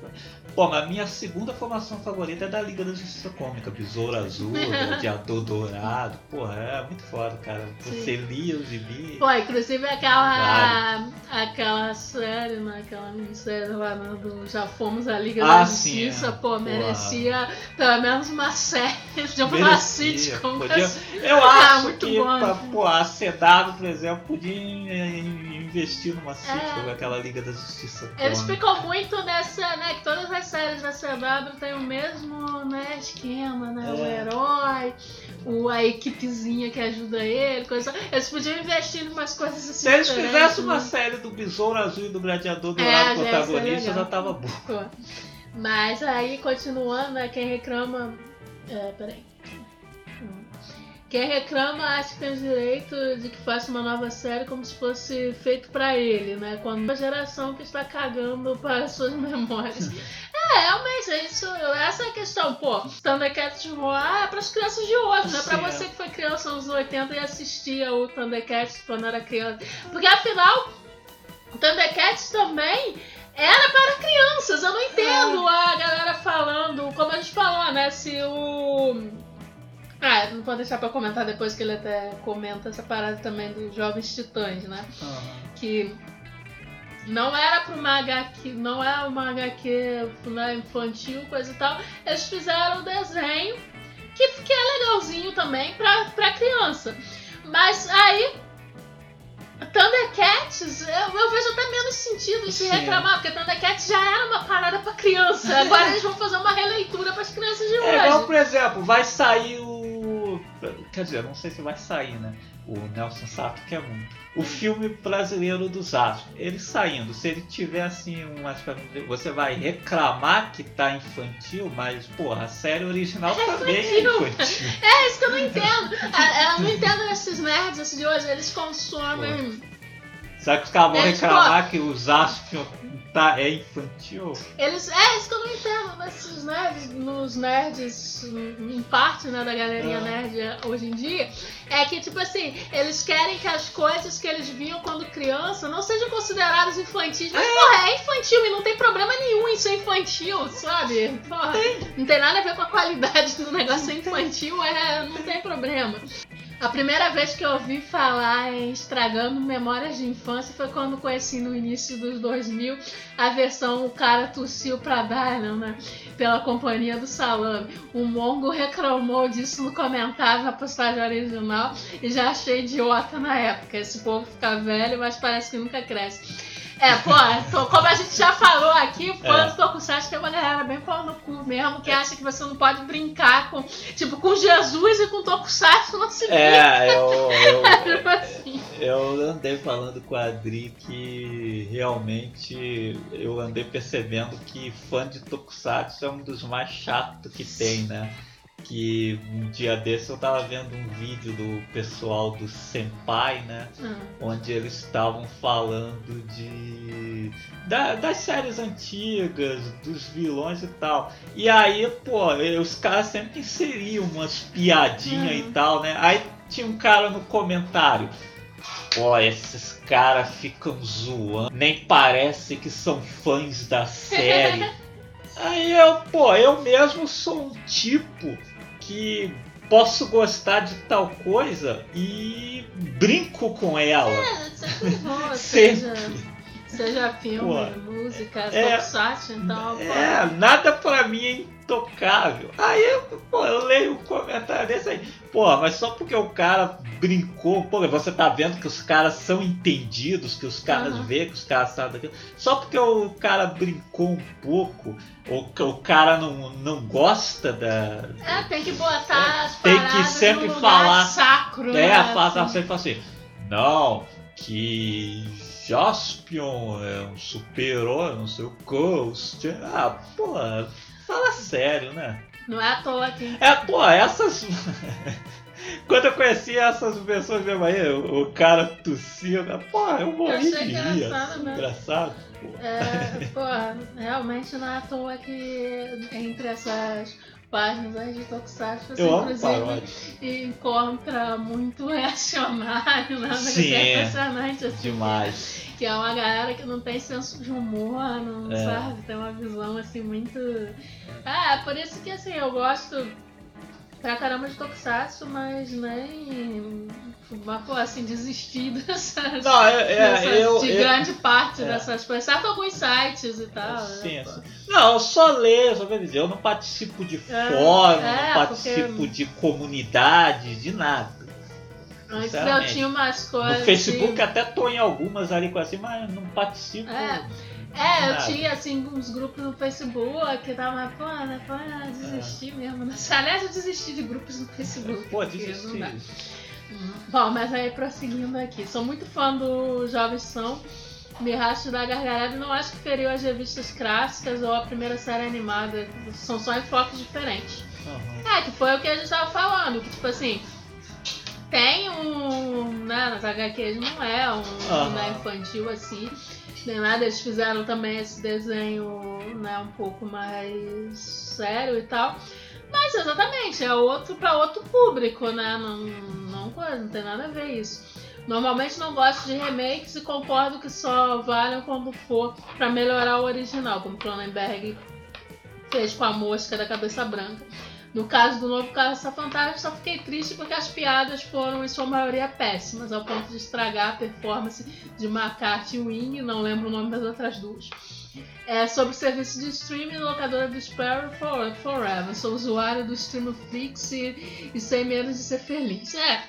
Pô, mas minha segunda formação favorita é da Liga da Justiça Cômica, Besouro Azul, <laughs> Gladiador Dourado. Porra, é muito foda, cara. Você lia os gibi. Pô, inclusive aquela. aquela série, né? Aquela minissérie lá no, do Já Fomos a Liga Ah, da sim, Justiça, é. pô, Porra. merecia pelo menos uma série de uma sitcom. podia- assim. Eu Ah, acho que bom. pra, pô, a CW, por exemplo, podia in- investir numa sitcom É. aquela Liga da Justiça Eles Cômica. ficam muito nessa, né? Que todas as séries da CW têm o mesmo né, esquema, né? O É. herói, o, a equipezinha que ajuda ele, coisa. Eles podiam investir em umas coisas assim. Se eles fizessem uma né? série do Besouro Azul e do Gladiador do É, lado protagonista, já tava bom. Mas aí, continuando, né, quem reclama. É, peraí. Quem reclama acha que tem o direito de que faça uma nova série como se fosse feito pra ele, né? Quando uma geração que está cagando para suas <laughs> memórias. é, realmente, é isso, essa é a questão. Pô, Thundercats de Roar é pras crianças de hoje, não é pra Sim, é. você que foi criança nos 80 e assistia o Thundercats quando era criança. Porque afinal, o Thundercats também era para crianças. Eu não entendo a galera falando, como a gente falou, né? Se o. Ah, não vou deixar pra comentar depois que ele até comenta essa parada também dos Jovens Titãs, né? Que não era pra uma HQ, não é uma HQ né, infantil, coisa e tal. Eles fizeram o desenho, que, que é legalzinho também pra, pra criança. Mas aí. Thundercats, eu, eu vejo até menos sentido se reclamar, porque Thundercats já era uma parada pra criança. <laughs> Agora eles vão fazer uma releitura pras crianças de É igual, hoje. por exemplo, vai sair o. Quer dizer, não sei se vai sair, né? O Nelson Sato quer muito. O filme brasileiro dos astros. Ele saindo, se ele tiver assim uma espécie- Você vai reclamar que tá infantil, mas, porra, a série original É também é infantil. infantil. É isso que eu não entendo. Ah, Eu não entendo esses nerds assim, de hoje, eles consomem. Será que os caras vão É, tipo, reclamar que os astros tá, é infantil? Eles, é isso que eu não entendo nesses nerds, nos nerds, em parte né, da galerinha É. nerd hoje em dia, é que, tipo assim, eles querem que as coisas que eles viam quando criança não sejam consideradas infantis. Mas, porra, é infantil e não tem problema nenhum em ser infantil, sabe? Porra, não tem nada a ver com a qualidade do negócio ser infantil, é, não tem problema. A primeira vez que eu ouvi falar em estragando memórias de infância foi quando conheci no início dos 2000 a versão O Cara Tossiu pra Dylan, né? Pela Companhia do Salame. O Mongo reclamou disso no comentário na postagem original e já achei idiota na época. Esse povo fica velho, mas parece que nunca cresce. É, pô, tô- como a gente já falou aqui, o fã É. do Tokusatsu tem uma galera bem pau no cu mesmo, que acha que você não pode brincar com, tipo, com Jesus e com Tokusatsu não se brinca. É, eu, eu, <laughs> Tipo assim. eu andei falando com a Adri que realmente eu andei percebendo que fã de Tokusatsu é um dos mais chatos que tem, né? Que um dia desse eu tava vendo um vídeo do pessoal do Senpai, né? Hum. onde eles estavam falando de da- das séries antigas, dos vilões e tal. E aí, pô, os caras sempre inseriam umas piadinhas e tal, né? Aí tinha um cara no comentário. Pô, esses caras ficam zoando, nem parece que são fãs da série. <laughs> Aí eu, pô, eu mesmo sou um tipo que posso gostar de tal coisa e brinco com ela. É, <laughs> sempre bom, Sempre. seja, seja filme, Pô, música, é- então. É, nada pra mim é intocável. Aí eu, pô, eu leio um comentário desse aí. Pô, mas só porque o cara brincou, pô, você tá vendo que os caras são entendidos, que os caras Aham. vê que os caras sabem daquilo. Só porque o cara brincou um pouco, ou que o cara não, não gosta da. É, tem que botar as Tem que sempre falar- sacro, É, né? fala assim. sempre assim. Não, que Jaspion é um super-herói, não sei o Ghost. Ah, pô, fala sério, né? Não é à toa que É, pô, essas. <laughs> Quando eu conheci essas pessoas mesmo aí, o, o cara tossindo, pô, eu morri achei de rir. engraçado assim. Engraçado. É, pô, realmente não é à toa que entre essas páginas aí de Tokusatsu você Eu inclusive encontra muito <laughs> reacionário, né? Sim, é impressionante, assim. Demais. Que é uma galera que não tem senso de humor, não É. sabe? Tem uma visão assim muito. Ah, por isso que assim, eu gosto pra caramba de Tokusatsu, mas nem. Assim, desistir <laughs> dessas. Não, é, é, dessas- eu. de eu- grande parte é. dessas coisas, exceto alguns sites e tal. Sim, né, pô. sim. Não, eu só leio, só quer dizer, eu não participo de É, fórum, é, não participo porque- de comunidade, de nada. Antes eu tinha umas coisas. No Facebook de- até tô em algumas ali com assim, mas não participo. É. É, eu tinha assim uns grupos no Facebook que tava, pô, né, pô, desisti mesmo. Né? Aliás, eu desisti de grupos no Facebook. Pô, desisti. Bom, mas aí prosseguindo aqui. Sou muito fã do Jovens São. Me racho da gargalhada e não acho que feriu as revistas clássicas ou a primeira série animada. São só enfoques diferentes. Aham. É, que foi o que a gente tava falando, que tipo assim, tem um. Né, nas HQs não é um Aham. né, infantil assim, nem nada, eles fizeram também esse desenho né, um pouco mais sério e tal. Mas exatamente, é outro para outro público, né? Não, não, coisa, não tem nada a ver isso. Normalmente não gosto de remakes e concordo que só valem quando for para melhorar o original, como Cronenberg fez com a mosca da cabeça branca. No caso do novo Caça Fantasma, só fiquei triste porque as piadas foram, em sua maioria, péssimas, ao ponto de estragar a performance de McCarthy e Wing, não lembro o nome das outras duas. É sobre o serviço de streaming locadora do Sparrow for, Forever. Sou usuário do Stream Flix e, e sem medo de ser feliz. É,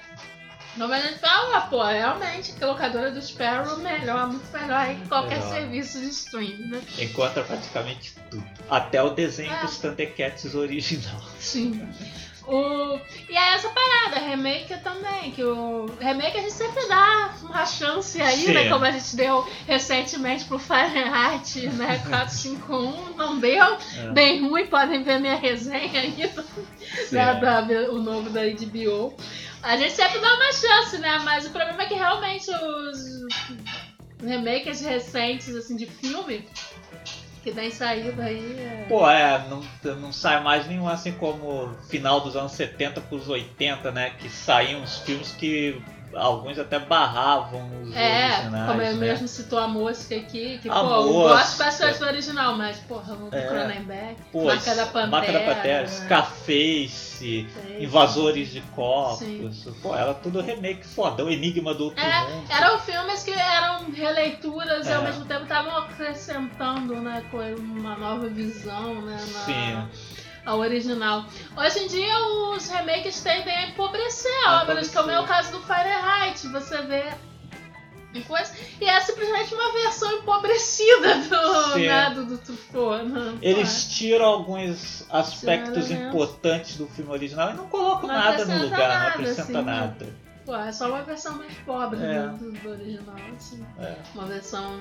como a gente fala, pô, realmente, que a locadora do Sparrow melhor, muito melhor que qualquer Melhor. serviço de streaming, né? Encontra praticamente tudo. Até o desenho É. dos Thundercats original. Sim. <laughs> O... E é essa parada, remake também, que o remake a gente sempre dá uma chance aí, Sim. né? Como a gente deu recentemente pro Fahrenheit, né? <laughs> 451, não deu, É. bem ruim, podem ver minha resenha aí Certo. da- o novo da HBO. A gente sempre dá uma chance, né? Mas o problema é que realmente os remakes recentes, assim, de filme, que saído aí. É... Pô, é, não, não sai mais nenhum assim como final dos anos 70 pros 80, né? Que saíam uns filmes que alguns até barravam os É, originais. como eu né? mesmo citou a mosca aqui, que, A pô, eu gosto bastante do original, mas, porra, o É. Cronenberg, Pô, Marca da Pantera. Marca da Pantera, né? Scarface. Invasores de Corpos. Sim. Pô, era tudo remake foda. O Enigma do Outro É, Mundo. eram filmes que eram releituras e É. ao mesmo tempo estavam acrescentando, né, com uma nova visão, né, na, Sim. Ao original. Hoje em dia os remakes tendem a empobrecer A obras, empobrecer. como é o caso do Fahrenheit, você vê coisa, e é simplesmente uma versão empobrecida do, Sim. né, do, do Truffaut. né? Eles tiram alguns aspectos né? importantes do filme original e não colocam Não nada no lugar, não nada, acrescenta assim, né? nada. Pô, é só uma versão mais pobre É. do, do original, assim. É. Uma versão...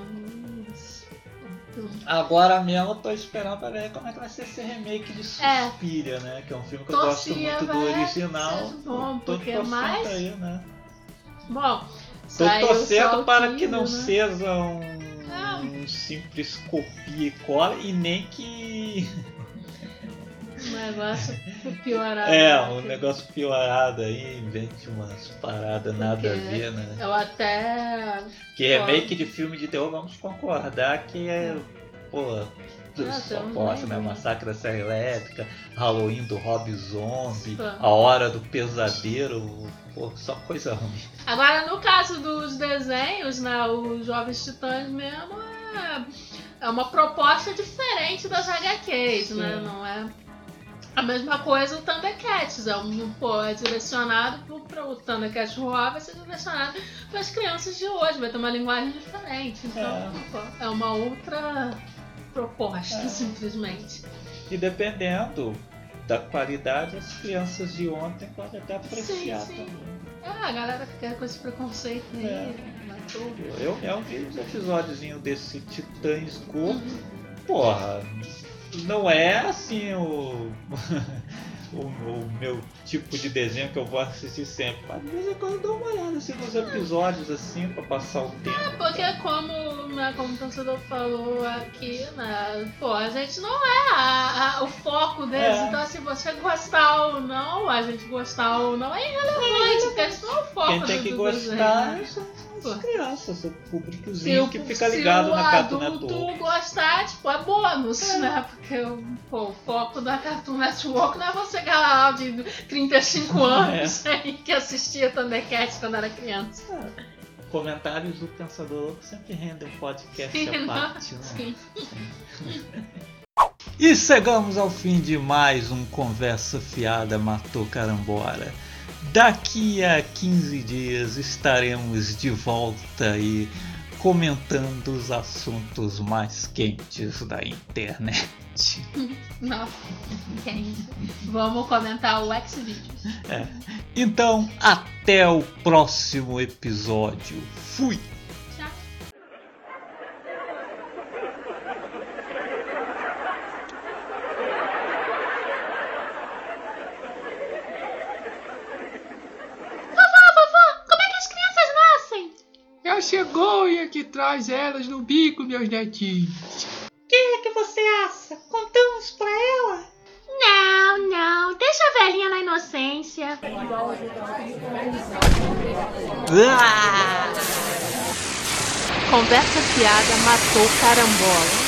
Agora mesmo eu tô esperando pra ver como é que vai ser esse remake de É. Suspiria, né? Que é um filme que eu gosto Torcia, muito do original. bom, tô porque torcendo mais- aí, né? Bom, Tô torcendo para que 15, não né? seja um, Ah. um simples copia e cola e nem que O negócio piorado. é né, um que negócio piorado aí, invente umas paradas nada a ver, né? Eu até. Que remake de filme de terror, vamos concordar que é, pô, Ah, só um posso, né? né? Massacre da Serra Elétrica, Halloween do Rob Zombie, Pô. A Hora do Pesadelo, pô, só coisa ruim. Agora, no caso dos desenhos, né? Os Jovens Titãs mesmo é, é uma proposta diferente das HQs, né? Sim. Não é. A mesma coisa o Thundercats, é, um, pô, é direcionado para o Thundercats Roar, vai ser direcionado para as crianças de hoje, vai ter uma linguagem diferente. Então, É. pô, é uma outra proposta, É. simplesmente. E dependendo da qualidade, as crianças de ontem podem até apreciar Sim, sim. também. É, a galera fica com esse preconceito aí, É. vai tudo. Eu mesmo vi os episódios desse Titãs Go, Uhum. porra, não é assim o, <laughs> o, o meu tipo de desenho que eu vou assistir sempre, mas de vez em quando eu dou uma olhada assim, nos episódios assim pra passar o tempo. Porque como, né, como o torcedor falou aqui, né, pô, a gente não é a- a- o foco deles, É. então se você gostar ou não, a gente gostar ou não, é irrelevante, porque isso não é o foco Quem tem do- que do gostar desenho. Pô. As crianças, o Se públicozinho o, que fica se ligado o na Cartoon adulto Network. gostar, tipo, é bônus, né? Porque pô, o foco da Cartoon Network não é você galera de 35 <laughs> anos aí que assistia Thundercats quando era criança. Comentários do Pensador Louco sempre rendem um podcast Sim, à não? parte. Né? Sim. <laughs> E chegamos ao fim de mais um Conversa Fiada Matou Carambora. Daqui a 15 dias estaremos de volta aí comentando os assuntos mais quentes da internet. <laughs> Nossa? Vamos comentar o X-Videos. Então, até o próximo episódio. Fui! Que traz elas no bico, meus netinhos. Quem é que você acha? Contamos pra ela? Não, não. Deixa a velhinha na inocência. Ah! Conversa fiada matou carambola.